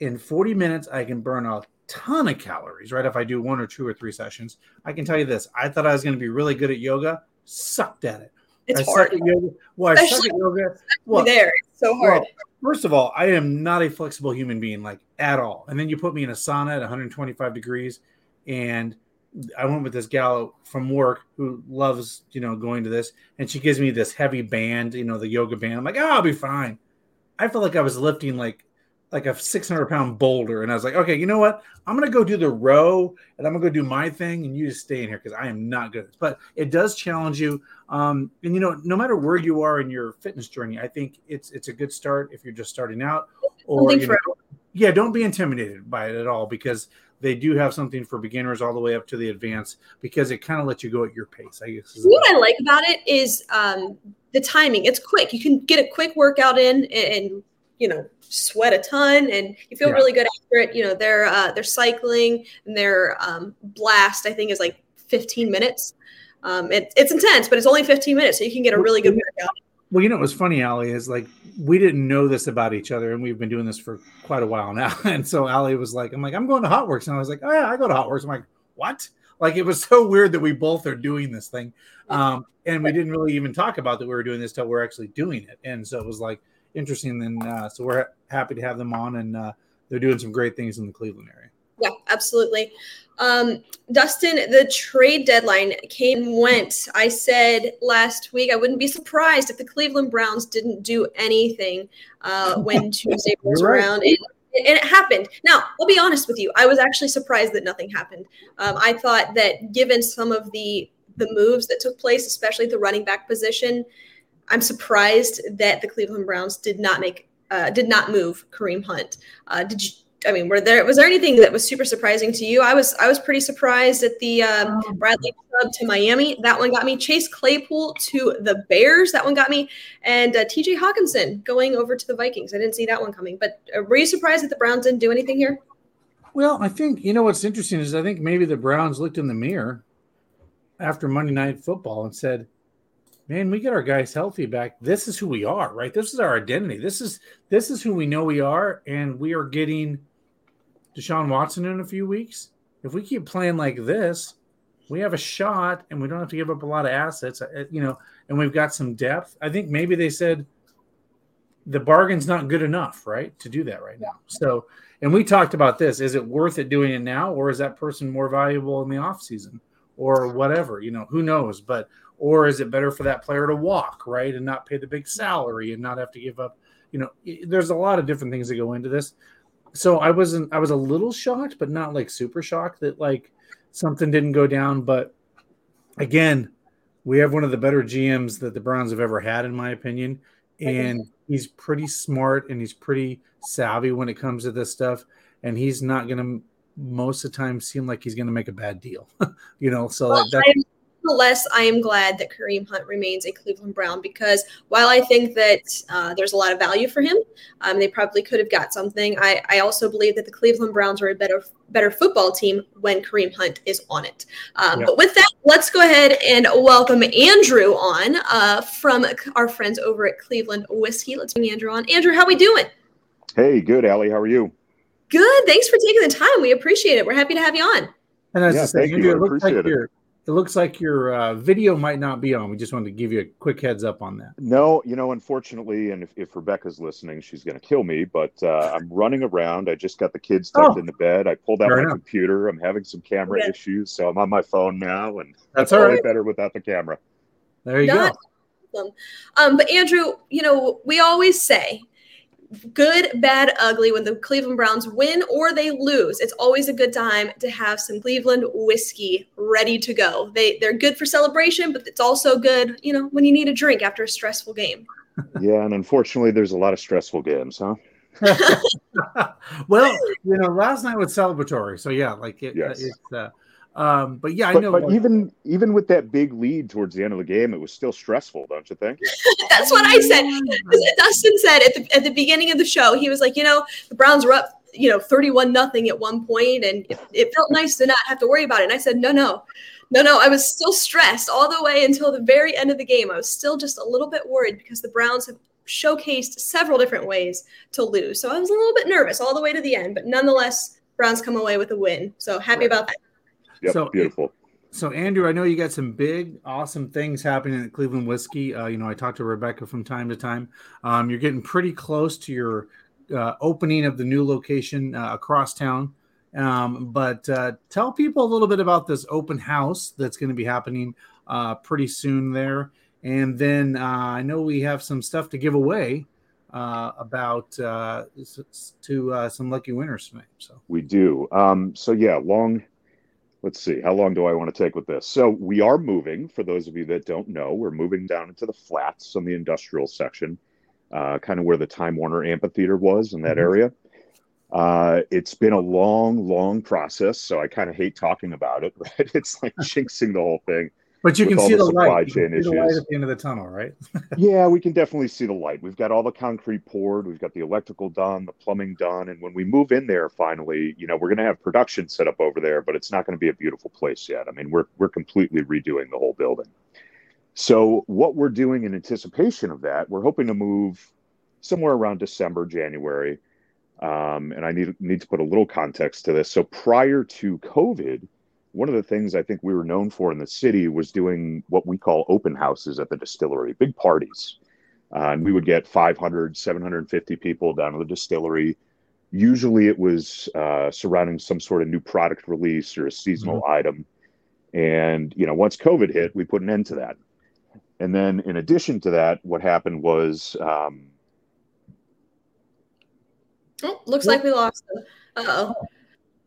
In 40 minutes, I can burn a ton of calories, right? If I do one or two or three sessions, I can tell you this: I thought I was going to be really good at yoga, sucked at it. It's I hard. Yoga. Well, I suck at yoga. Well, there, so hard. Well, first of all, I am not a flexible human being, like at all. And then you put me in a sauna at 125 degrees, and I went with this gal from work who loves, you know, going to this, and she gives me this heavy band, you know, the yoga band. I'm like, oh, I'll be fine. I felt like I was lifting like like a 600 pound boulder. And I was like, okay, you know what? I'm going to go do the row and I'm going to go do my thing and you just stay in here because I am not good. But it does challenge you. Um, and, you know, no matter where you are in your fitness journey, I think it's it's a good start if you're just starting out. Or, you know, yeah, don't be intimidated by it at all because they do have something for beginners all the way up to the advanced because it kind of lets you go at your pace. I guess. What I like about it is um, the timing. It's quick. You can get a quick workout in and you know sweat a ton and you feel yeah. really good after it. You know their uh, their cycling and their um, blast i think is like 15 minutes. Um, it, it's intense but it's only 15 minutes so you can get a really good workout. Well you know what's funny Allie is like we didn't know this about each other and we've been doing this for quite a while now. And so Allie was like i'm like i'm going to hotworks. And i was like oh yeah i go to hotworks. I'm like what? Like it was so weird that we both are doing this thing. Um, and we didn't really even talk about that we were doing this till we're actually doing it. And so it was like interesting. Then, uh, so we're happy to have them on and uh, they're doing some great things in the Cleveland area. Yeah, absolutely. Um, Dustin, the trade deadline came and went. I said last week I wouldn't be surprised if the Cleveland Browns didn't do anything uh, when Tuesday was right. around. And, and, it happened. Now, I'll be honest with you. I was actually surprised that nothing happened. Um, I thought that given some of the the moves that took place, especially the running back position, I'm surprised that the Cleveland Browns did not make uh, did not move Kareem Hunt. Uh, did you I mean, were there was there anything that was super surprising to you? I was I was pretty surprised at the um. Bradley Chubb to Miami. That one got me. Chase Claypool to the Bears. That one got me. And uh, T.J. Hockenson going over to the Vikings. I didn't see that one coming. But uh, were you surprised that the Browns didn't do anything here? Well, I think you know what's interesting is I think maybe the Browns looked in the mirror after Monday Night Football and said, man we get our guys healthy back this is who we are right this is our identity this is this is who we know we are and we are getting Deshaun Watson in a few weeks. If we keep playing like this, we have a shot and we don't have to give up a lot of assets, uh, you know, and we've got some depth. I think maybe they said the bargain's not good enough, right, to do that right now. So, and we talked about this. Is it worth it doing it now, or is that person more valuable in the off season, or whatever? You know, who knows? But or is it better for that player to walk, right, and not pay the big salary and not have to give up? You know, there's a lot of different things that go into this so I wasn't I was a little shocked, but not like super shocked that like something didn't go down. But again, we have one of the better GMs that the Browns have ever had, in my opinion. And he's pretty smart and he's pretty savvy when it comes to this stuff. And he's not gonna most of the time seem like he's gonna make a bad deal. you know, so well, that's nonetheless, I am glad that Kareem Hunt remains a Cleveland Brown because while I think that uh, there's a lot of value for him, um, they probably could have got something. I, I also believe that the Cleveland Browns are a better better football team when Kareem Hunt is on it. Um, yeah. But with that, let's go ahead and welcome Andrew on uh, from our friends over at Cleveland Whiskey. Let's bring Andrew on. Andrew, how we doing? Hey, good, Allie. How are you? Good. Thanks for taking the time. We appreciate it. We're happy to have you on. And as yeah, I say, Andrew, it looks like you're it looks like your uh, video might not be on. We just wanted to give you a quick heads up on that. No, you know, unfortunately, and if, if Rebecca's listening, she's going to kill me. But uh, I'm running around. I just got the kids tucked oh, the bed. I pulled out my enough. computer. I'm having some camera yeah. issues, so I'm on my phone now, and that's all right. Better without the camera. There you not go. Um, but Andrew, you know, we always say good, bad, ugly, when the Cleveland Browns win or they lose, it's always a good time to have some Cleveland whiskey ready to go. They they're good for celebration, but it's also good, you know, when you need a drink after a stressful game. Yeah, and unfortunately, there's a lot of stressful games, huh? well, you know, last night was celebratory, so yeah, like it, yes. it's. Uh, um, but yeah, I but, know. But like, even even with that big lead towards the end of the game, it was still stressful, don't you think? That's what I said. Dustin said at the, at the beginning of the show, he was like, you know, the Browns were up, you know, thirty-one nothing at one point, and it, it felt nice to not have to worry about it. And I said, no, no, no, no. I was still stressed all the way until the very end of the game. I was still just a little bit worried because the Browns have showcased several different ways to lose. So I was a little bit nervous all the way to the end, but nonetheless, Browns come away with a win. So happy right. about that. Yep, so, beautiful. So, Andrew, I know you got some big, awesome things happening at Cleveland Whiskey. Uh, you know, I talked to Rebecca from time to time. Um, you're getting pretty close to your uh, opening of the new location uh, across town. Um, but uh, tell people a little bit about this open house that's going to be happening uh, pretty soon there. And then uh, I know we have some stuff to give away about to some lucky winners tonight. So we do. Um, so yeah, long let's see, how long do I want to take with this? So we are moving. For those of you that don't know, we're moving down into the flats on the industrial section, uh, kind of where the Time Warner Amphitheater was in that mm-hmm. area. Uh, it's been a long, long process, so I kind of hate talking about it. Right? It's like jinxing the whole thing. But you can see the light. You can see the light at the end of the tunnel, right? yeah, we can definitely see the light. We've got all the concrete poured, we've got the electrical done, the plumbing done, and when we move in there finally, you know, we're going to have production set up over there, but it's not going to be a beautiful place yet. I mean, we're we're completely redoing the whole building. So, what we're doing in anticipation of that, we're hoping to move somewhere around December, January. Um, and I need need to put a little context to this. So, prior to COVID, one of the things I think we were known for in the city was doing what we call open houses at the distillery, big parties. Uh, and we would get 500, 750 people down to the distillery. Usually it was uh, surrounding some sort of new product release or a seasonal mm-hmm. item. And, you know, once COVID hit, we put an end to that. And then in addition to that, what happened was. Um, oh, looks like we lost. Uh oh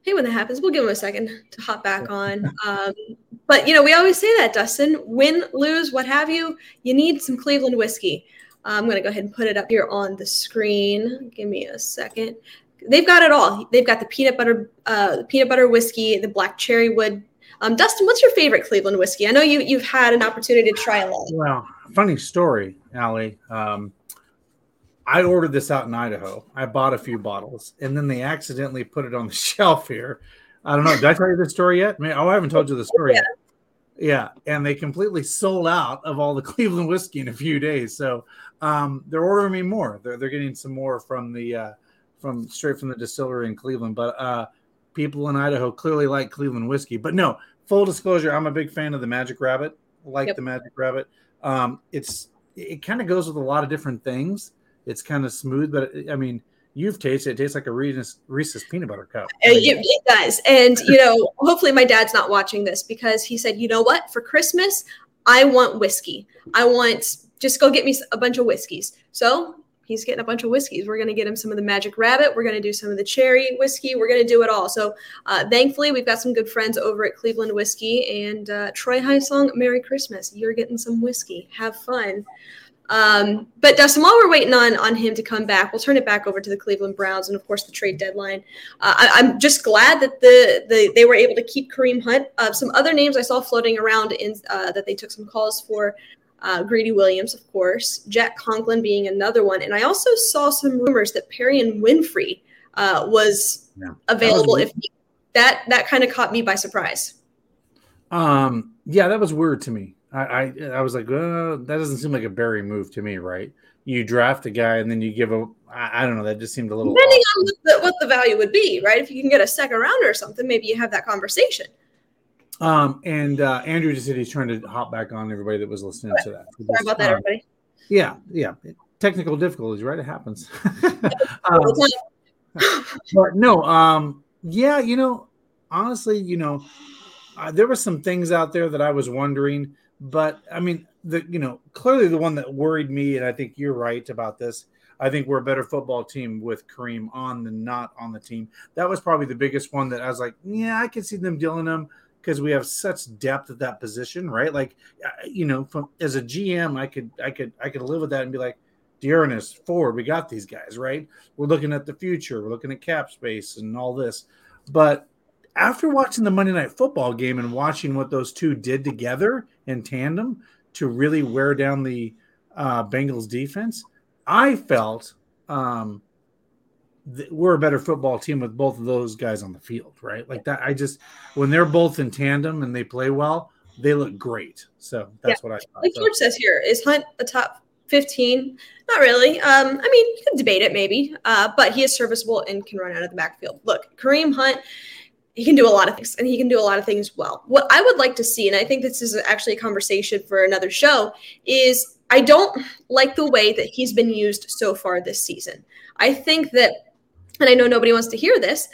hey, when that happens, we'll give him a second to hop back on. Um, but you know, we always say that, Dustin. Win, lose, what have you, you need some Cleveland whiskey. Uh, I'm going to go ahead and put it up here on the screen. Give me a second. They've got it all. They've got the peanut butter, uh, peanut butter whiskey, the black cherry wood. Um, Dustin, what's your favorite Cleveland whiskey? I know you you've had an opportunity to try a lot. Well, funny story, Allie. Um, I ordered this out in Idaho. I bought a few bottles, and then they accidentally put it on the shelf here. I don't know. Did I tell you the story yet? oh, I haven't told you the story yeah. yet. Yeah, and they completely sold out of all the Cleveland whiskey in a few days. So um, they're ordering me more. They're they're getting some more from the uh, from straight from the distillery in Cleveland. But uh, people in Idaho clearly like Cleveland whiskey. But no, full disclosure, I'm a big fan of the Magic Rabbit. Like yep. the Magic Rabbit. Um, it's it kind of goes with a lot of different things. It's kind of smooth, but I mean, you've tasted it. it tastes like a Reese's, Reese's peanut butter cup. It, it, does. And, you know, hopefully my dad's not watching this because he said, you know what? For Christmas, I want whiskey. I want, just go get me a bunch of whiskeys. So he's getting a bunch of whiskeys. We're going to get him some of the Magic Rabbit. We're going to do some of the cherry whiskey. We're going to do it all. So uh, thankfully, we've got some good friends over at Cleveland Whiskey and uh, Troy High Song. Merry Christmas. You're getting some whiskey. Have fun. Um, but Dustin, while we're waiting on on him to come back, we'll turn it back over to the Cleveland Browns and of course the trade deadline. Uh, I, am just glad that the, the they were able to keep Kareem Hunt. Uh, some other names I saw floating around in uh, that they took some calls for. Uh, Greedy Williams, of course, Jack Conklin being another one, and I also saw some rumors that Perrion Winfrey uh, was yeah. available. That was if he, that that kind of caught me by surprise. Um, yeah, that was weird to me. I, I, I was like, that doesn't seem like a Berry move to me, right? You draft a guy and then you give a, I, I don't know, that just seemed a little. Depending off. on what the, what the value would be, right? If you can get a second rounder or something, maybe you have that conversation. Um, and uh, Andrew just said he's trying to hop back on everybody that was listening to that. Sorry about that, um, everybody. Yeah, yeah. Technical difficulties, right? It happens. um, but no, um, yeah, you know, honestly, you know, uh, there were some things out there that I was wondering but I mean, the you know clearly the one that worried me, and I think you're right about this. I think we're a better football team with Kareem on than not on the team. That was probably the biggest one that I was like, yeah, I can see them dealing them because we have such depth at that position, right? Like, uh, you know, from as a GM, I could, I could, I could live with that and be like, D'Ernest, Ford, we got these guys, right? We're looking at the future, we're looking at cap space and all this, but after watching the Monday Night Football game and watching what those two did together in tandem to really wear down the uh, Bengals defense, I felt um, we're a better football team with both of those guys on the field, right? Like that. I just when they're both in tandem and they play well, they look great. So that's yeah. what I thought. Like George says here, is Hunt a top 15? Not really. Um, I mean, you can debate it maybe, uh, but he is serviceable and can run out of the backfield. Look, Kareem Hunt he can do a lot of things and he can do a lot of things well. What I would like to see, and I think this is actually a conversation for another show, is I don't like the way that he's been used so far this season. I think that, and I know nobody wants to hear this,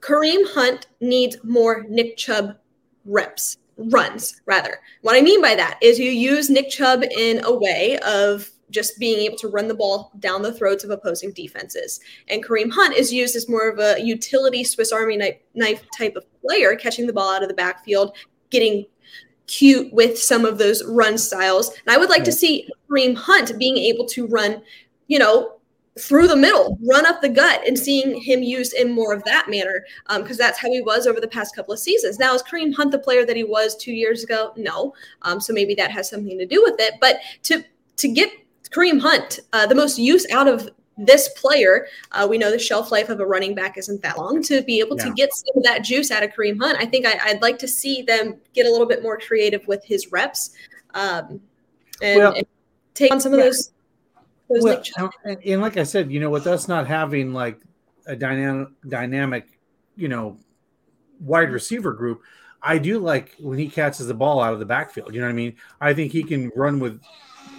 Kareem Hunt needs more Nick Chubb reps, runs rather. What I mean by that is you use Nick Chubb in a way of just being able to run the ball down the throats of opposing defenses. And Kareem Hunt is used as more of a utility Swiss Army knife, type of player, catching the ball out of the backfield, getting cute with some of those run styles. And I would like to see Kareem Hunt being able to run, you know, through the middle, run up the gut, and seeing him used in more of that manner, because um, that's how he was over the past couple of seasons. Now, is Kareem Hunt the player that he was two years ago? No. Um, so maybe that has something to do with it. But to to get Kareem Hunt, uh, the most use out of this player, uh, we know the shelf life of a running back isn't that long. To be able yeah. to get some of that juice out of Kareem Hunt, I think I, would like to see them get a little bit more creative with his reps um, and, well, and, take on some of those. those well, and, and like I said, you know, with us not having like a dynamic, dynamic, you know, wide receiver group, I do like when he catches the ball out of the backfield. You know what I mean? I think he can run with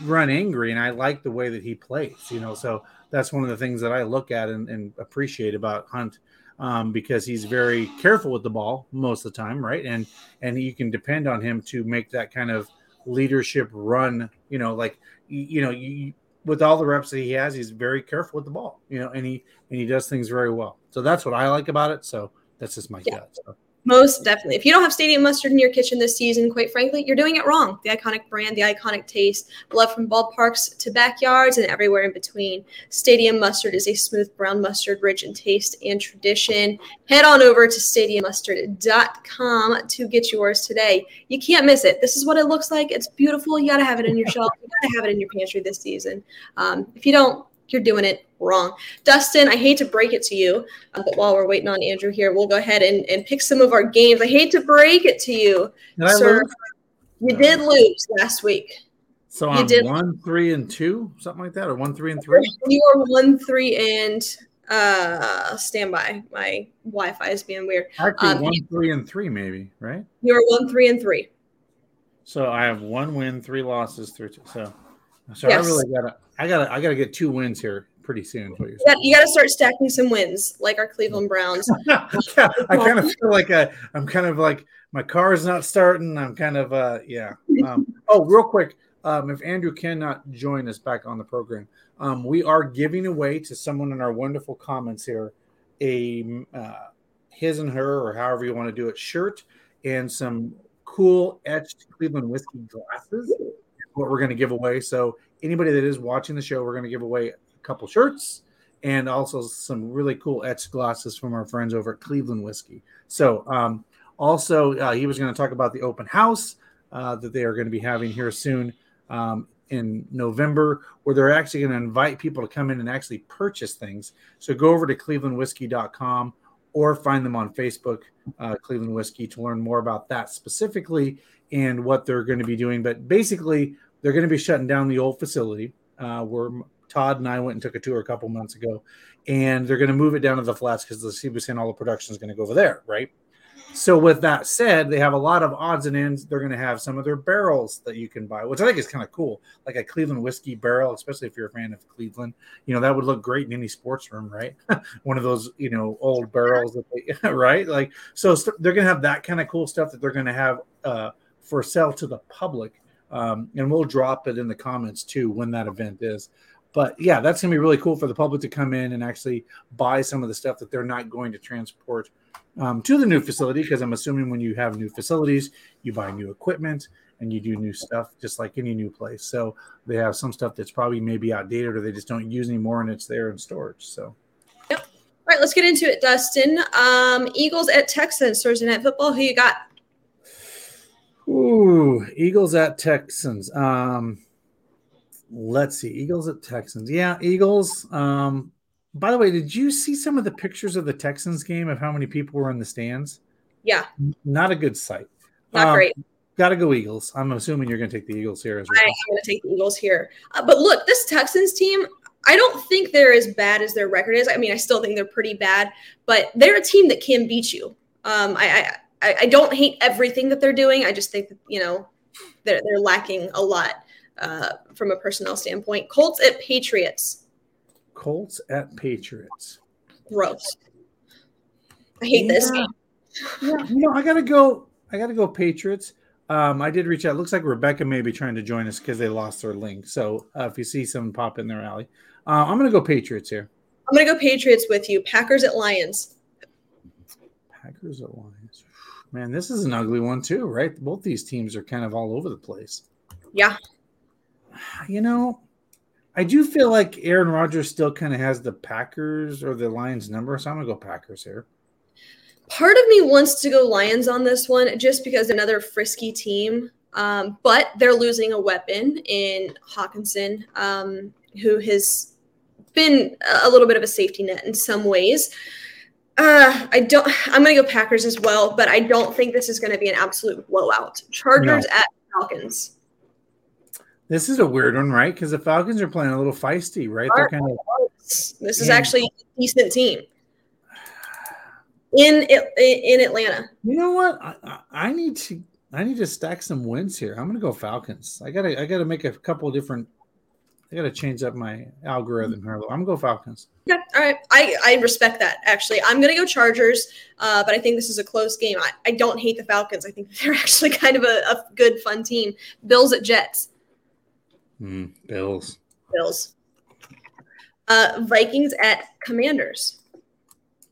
run angry, and I like the way that he plays. You know, so that's one of the things that I look at and, and appreciate about Hunt um, because he's very careful with the ball most of the time, right? And and you can depend on him to make that kind of leadership run. You know, like you, you know, you, with all the reps that he has, he's very careful with the ball. You know, and he and he does things very well. So that's what I like about it. So that's just my yeah. gut. So. Most definitely. If you don't have stadium mustard in your kitchen this season, quite frankly, you're doing it wrong. The iconic brand, the iconic taste, beloved from ballparks to backyards and everywhere in between. Stadium mustard is a smooth brown mustard, rich in taste and tradition. Head on over to stadiummustard.com to get yours today. You can't miss it. This is what it looks like. It's beautiful. You got to have it in your shelf. You got to have it in your pantry this season. Um, if you don't, you're doing it wrong. Dustin, I hate to break it to you, uh, but while we're waiting on Andrew here, we'll go ahead and, and pick some of our games. I hate to break it to you, did sir. You did lose last week. So you I'm did. one, three, and two, something like that, or one, three, and three. You are one, three, and uh standby. My Wi-Fi is being weird. Actually, um, one, three, and three, maybe, right? You're one, three, and three. So I have one win, three losses, three. Two, So, so yes. I really gotta I gotta I gotta get two wins here pretty soon. Yeah, you got to start stacking some wins, like our Cleveland Browns. yeah, I kind of feel like I, I'm kind of like my car is not starting. I'm kind of uh yeah. Um, oh, real quick, um, if Andrew cannot join us back on the program, um, we are giving away to someone in our wonderful comments here a uh, his and her or however you want to do it shirt and some cool etched Cleveland whiskey glasses. What we're going to give away. So anybody that is watching the show, we're going to give away couple shirts and also some really cool etched glasses from our friends over at Cleveland Whiskey. So, um, also, uh, he was going to talk about the open house uh, that they are going to be having here soon um, in November, where they're actually going to invite people to come in and actually purchase things. So, go over to clevelandwhiskey.com or find them on Facebook, uh, Cleveland Whiskey, to learn more about that specifically and what they're going to be doing. But basically, they're going to be shutting down the old facility uh, where Todd and I went and took a tour a couple months ago, and they're going to move it down to the flats because the CBC and all the production is going to go over there, right? So with that said, they have a lot of odds and ends. They're going to have some of their barrels that you can buy, which I think is kind of cool, like a Cleveland whiskey barrel, especially if you're a fan of Cleveland. You know that would look great in any sports room, right? One of those, you know, old barrels that they, right? Like so, they're going to have that kind of cool stuff that they're going to have uh, for sale to the public um, and we'll drop it in the comments too when that event is. But yeah, that's gonna be really cool for the public to come in and actually buy some of the stuff that they're not going to transport um, to the new facility. Because I'm assuming when you have new facilities, you buy new equipment and you do new stuff, just like any new place. So they have some stuff that's probably maybe outdated or they just don't use anymore, and it's there in storage. So. Yep. All right, let's get into it, Dustin. Um, Eagles at Texans Thursday night football. Who you got? Ooh, Eagles at Texans. Um, let's see, Eagles at Texans. Yeah, Eagles. Um, by the way, did you see some of the pictures of the Texans game of how many people were in the stands? Yeah, not a good sight. Not um, great. Got to go Eagles. I'm assuming you're going to take the Eagles here as well. I'm going to take the Eagles here. Uh, but look, this Texans team, I don't think they're as bad as their record is. I mean, I still think they're pretty bad, but they're a team that can beat you. Um, I, I I, I, don't hate everything that they're doing. I just think that, you know, they're, they're lacking a lot uh, from a personnel standpoint. Colts at Patriots. Colts at Patriots. Gross. I hate yeah. this game. Yeah, you know, I gotta go. I gotta go Patriots. Um, I did reach out. Looks like Rebecca may be trying to join us because they lost their link. So uh, if you see someone pop in there Allie, uh, I'm gonna go Patriots here. I'm gonna go Patriots with you. Packers at Lions. Packers at Lions. Man, this is an ugly one too, right? Both these teams are kind of all over the place. Yeah. You know, I do feel like Aaron Rodgers still kind of has the Packers or the Lions number, so I'm gonna go Packers here. Part of me wants to go Lions on this one just because another frisky team, um, but they're losing a weapon in Hockenson, um, who has been a little bit of a safety net in some ways. Uh, I don't. I'm going to go Packers as well, but I don't think this is going to be an absolute blowout. Chargers no. at Falcons. This is a weird one, right? Because the Falcons are playing a little feisty, right? They're kind of. This is actually a decent team. in in Atlanta. You know what? I, I need to I need to stack some wins here. I'm gonna go Falcons. I gotta I gotta make a couple different. I gotta change up my algorithm here. I'm gonna go Falcons. Okay, all right. I I respect that. Actually, I'm gonna go Chargers. Uh, but I think this is a close game. I, I don't hate the Falcons. I think they're actually kind of a, a good fun team. Bills at Jets. Mm, Bills. Bills. Uh, Vikings at Commanders.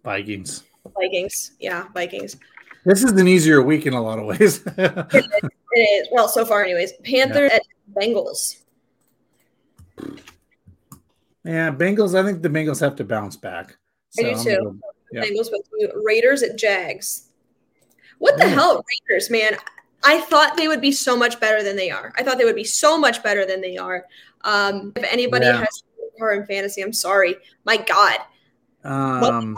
Vikings. Vikings. Yeah, Vikings. This is an easier week in a lot of ways. it, is, it is. Well, so far, anyways. Panthers yeah. at Bengals. Yeah, Bengals. I think the Bengals have to bounce back. So I do too. Gonna, yeah. Bengals with. Raiders at Jags. What the yeah. hell, Raiders, man? I thought they would be so much better than they are. I thought they would be so much better than they are. Um, if anybody yeah. has Carr in fantasy, I'm sorry. My God. Um,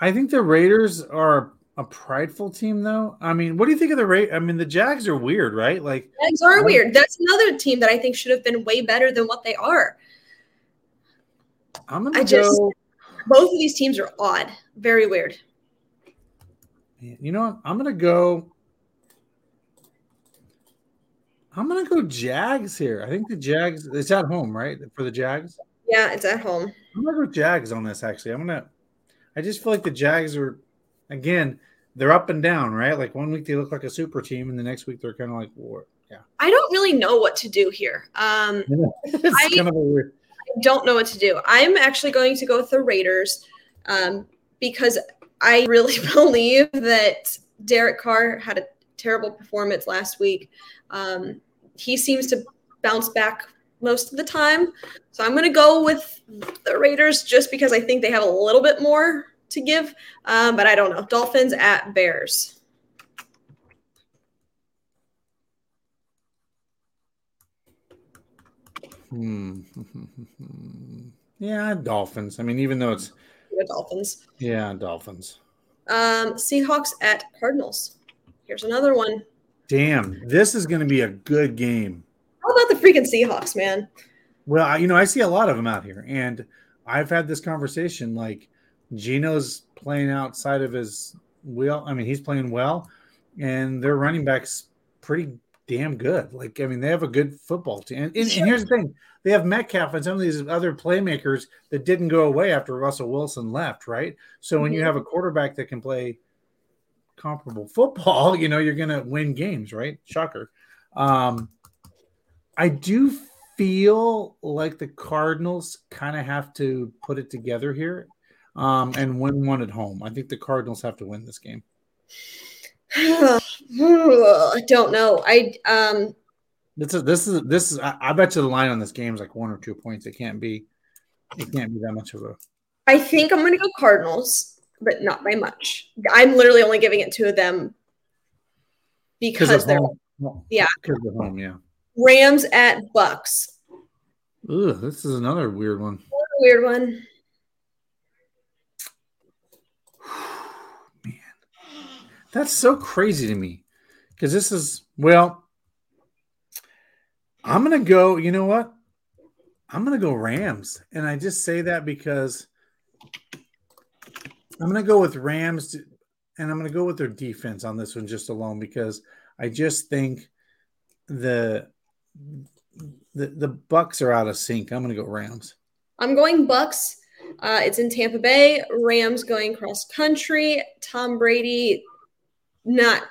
I think the Raiders are a prideful team, though. I mean, what do you think of the rate? I mean, the Jags are weird, right? Like Jags are weird. That's another team that I think should have been way better than what they are. I'm gonna I just go... both of these teams are odd, very weird. You know what? I'm gonna go. I'm gonna go Jags here. I think the Jags. It's at home, right? For the Jags. Yeah, it's at home. I'm gonna go Jags on this. Actually, I'm gonna. I just feel like the Jags are, again, they're up and down, right? Like one week they look like a super team, and the next week they're kind of like, war. yeah. I don't really know what to do here. Um, I, kind of. I don't know what to do. I'm actually going to go with the Raiders um, because I really believe that Derek Carr had a terrible performance last week. Um, he seems to bounce back most of the time. So I'm going to go with the Raiders just because I think they have a little bit more to give. Um, but I don't know. Dolphins at Bears. Hmm. yeah, Dolphins. I mean, even though it's the Dolphins. Yeah, Dolphins. Um, Seahawks at Cardinals. Here's another one. Damn, this is going to be a good game. How about the freaking Seahawks, man? Well, you know, I see a lot of them out here, and I've had this conversation. Like, Geno's playing outside of his wheel. I mean, he's playing well, and their running backs pretty damn good. Like, I mean, they have a good football team. And, and, and, here's the thing: they have Metcalf and some of these other playmakers that didn't go away after Russell Wilson left, right? So when mm-hmm. you have a quarterback that can play comparable football, you know, you're going to win games, right? Shocker. Um, I do feel like the Cardinals kind of have to put it together here um, and win one at home. I think the Cardinals have to win this game. I don't know. I um this is this is this is I, I bet you the line on this game is like one or two points. It can't be it can't be that much of a I think I'm gonna go Cardinals but not by much. I'm literally only giving it to them because they're home. yeah. Because of home, yeah. Rams at Bucs. Ooh, this is another weird one. Another weird one. Man, that's so crazy to me because this is well. I'm gonna go. You know what? I'm gonna go Rams, and I just say that because I'm going to go with Rams, and I'm going to go with their defense on this one just alone because I just think the the the Bucs are out of sync. I'm going to go Rams. I'm going Bucs. Uh, it's in Tampa Bay. Rams going cross country. Tom Brady not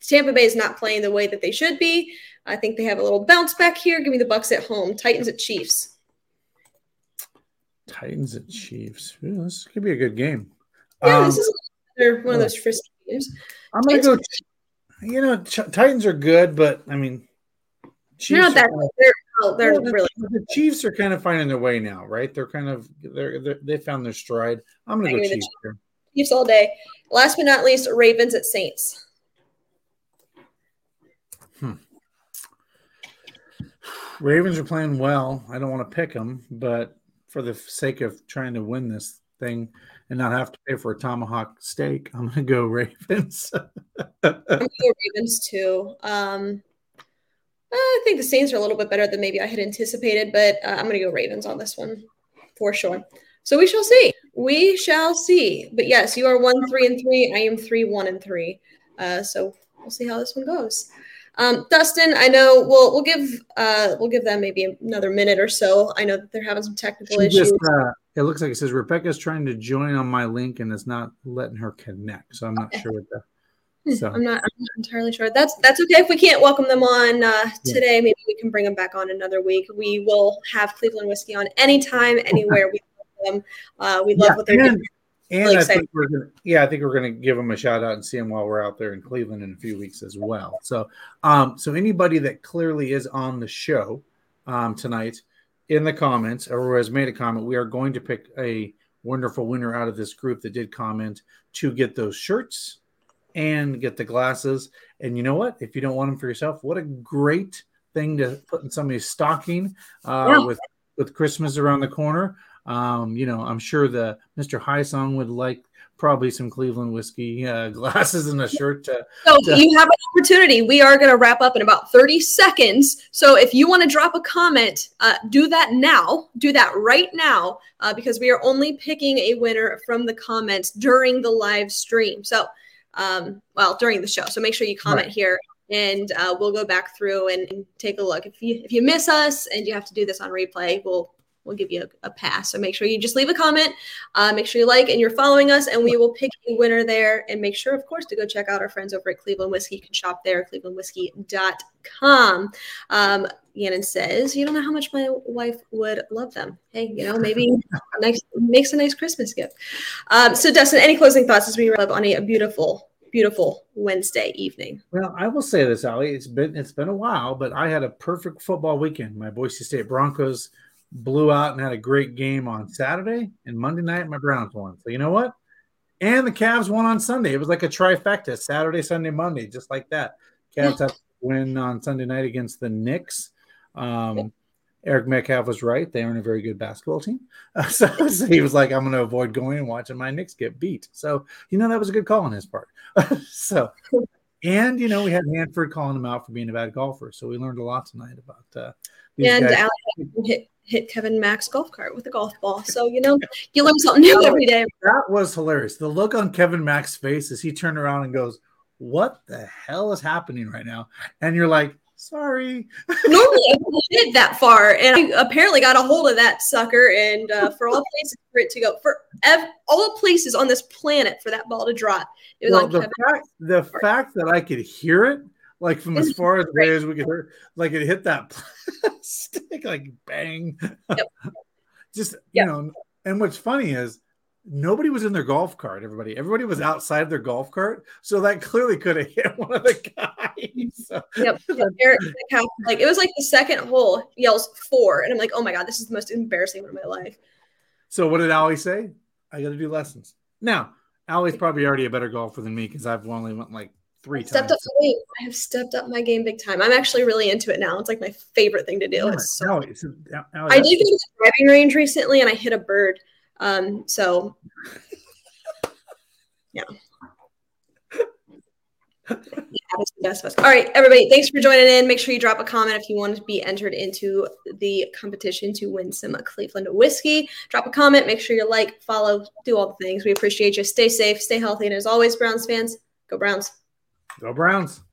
Tampa Bay is not playing the way that they should be. I think they have a little bounce back here. Give me the Bucs at home. Titans at Chiefs. Titans at Chiefs. Ooh, this could be a good game. Yeah, um, this is another one of those frisky games. I'm gonna go. You know, Titans are good, but I mean, Chiefs they're not that. Of, they're oh, they're the, really. The Chiefs are kind of finding their way now, right? They're kind of they're, they're they found their stride. I'm gonna go Chiefs. Chiefs, here. Chiefs all day. Last but not least, Ravens at Saints. Hmm. Ravens are playing well. I don't want to pick them, but for the sake of trying to win this thing, and not have to pay for a tomahawk steak, I'm gonna go Ravens. I'm gonna go Ravens too. Um, I think the Saints are a little bit better than maybe I had anticipated, but uh, I'm gonna go Ravens on this one for sure. So we shall see. We shall see. But yes, you are one, three, and three. I am three, one, and three. Uh, so we'll see how this one goes. Um, Dustin, I know we'll we'll give uh, we'll give them maybe another minute or so. I know that they're having some technical She issues. just, uh, it looks like it says Rebecca's trying to join on my link and it's not letting her connect. So I'm not Okay. sure what the. Hmm, So I'm not, I'm not entirely sure. That's that's okay if we can't welcome them on uh, Yeah. today. Maybe we can bring them back on another week. We will have Cleveland whiskey on anytime, anywhere. we love them. Uh, we love Yeah, what they're and, doing. And Really I think we're gonna yeah, I think we're gonna give them a shout out and see them while we're out there in Cleveland in a few weeks as well. So um so anybody that clearly is on the show um tonight in the comments or has made a comment, we are going to pick a wonderful winner out of this group that did comment to get those shirts and get the glasses. And you know what? If you don't want them for yourself, what a great thing to put in somebody's stocking uh, Yeah. with with Christmas around the corner. Um, you know, I'm sure the Mr. High Song would like probably some Cleveland whiskey uh, glasses and a shirt. To, So Yeah. you have an opportunity. We are going to wrap up in about 30 seconds. So if you want to drop a comment, uh, do that now. Do that right now uh, because we are only picking a winner from the comments during the live stream. So, um, well, during the show. So make sure you comment Right. here. And uh, we'll go back through and, and take a look. If you if you miss us and you have to do this on replay, we'll we'll give you a, a pass. So make sure you just leave a comment. Uh, make sure you like and you're following us, and we will pick a winner there. And make sure, of course, to go check out our friends over at Cleveland Whiskey. You can shop there, clevelandwhiskey.com. Um, Yannon says, You don't know how much my wife would love them. Hey, you know, maybe nice makes a nice Christmas gift. Um, so, Dustin, any closing thoughts as we wrap up on a, beautiful, beautiful Wednesday evening? well, I will say this, Allie. It's been it's been a while, but I had a perfect football weekend. My Boise State Broncos blew out and had a great game on Saturday, and Monday night my Browns won. So you know what? And the Cavs won on Sunday. It was like a trifecta: Saturday, Sunday, Monday, just like that. Cavs had to win on Sunday night against the Knicks. Um, Eric Metcalf was right; they aren't a very good basketball team. Uh, so, so he was like, "I'm going to avoid going and watching my Knicks get beat." So you know that was a good call on his part. so, and you know we had Hanford calling him out for being a bad golfer. So we learned a lot tonight about uh, and guys. Alex hit, hit Kevin Mack's golf cart with a golf ball. So, you know, you learn something new every day. That was hilarious. The look on Kevin Mack's face as he turned around and goes, "What the hell is happening right now?" And you're like, "Sorry." Normally, I wouldn't hit that far, and I apparently got a hold of that sucker. And uh, for all places for it to go, for ev- all places on this planet for that ball to drop, it was Well, on the Kevin. fact, the fact that I could hear it, like from as far as away as we could hear, like it hit that stick, like bang. Yep. Just Yep. you know, and what's funny is nobody was in their golf cart. Everybody, everybody was outside their golf cart, so that clearly could have hit one of the guys. So, Yep. Eric like it was like the second hole yells four, and I'm like, oh my god, this is the most embarrassing one of my life. so what did Allie say? I got to do lessons now. Allie's probably already a better golfer than me because I've only went like three Stepped times. up my game. I have stepped up my game big time. I'm actually really into it now. It's like my favorite thing to do. It's so Allie, I did go to the driving range recently and I hit a bird. Um, so yeah. Yeah, that's the best of us. All right, everybody, thanks for joining in. Make sure you drop a comment if you want to be entered into the competition to win some Cleveland whiskey. Drop a comment, make sure you like, follow, do all the things. We appreciate you. Stay safe, stay healthy, and as always, Browns fans, go Browns. Go Browns.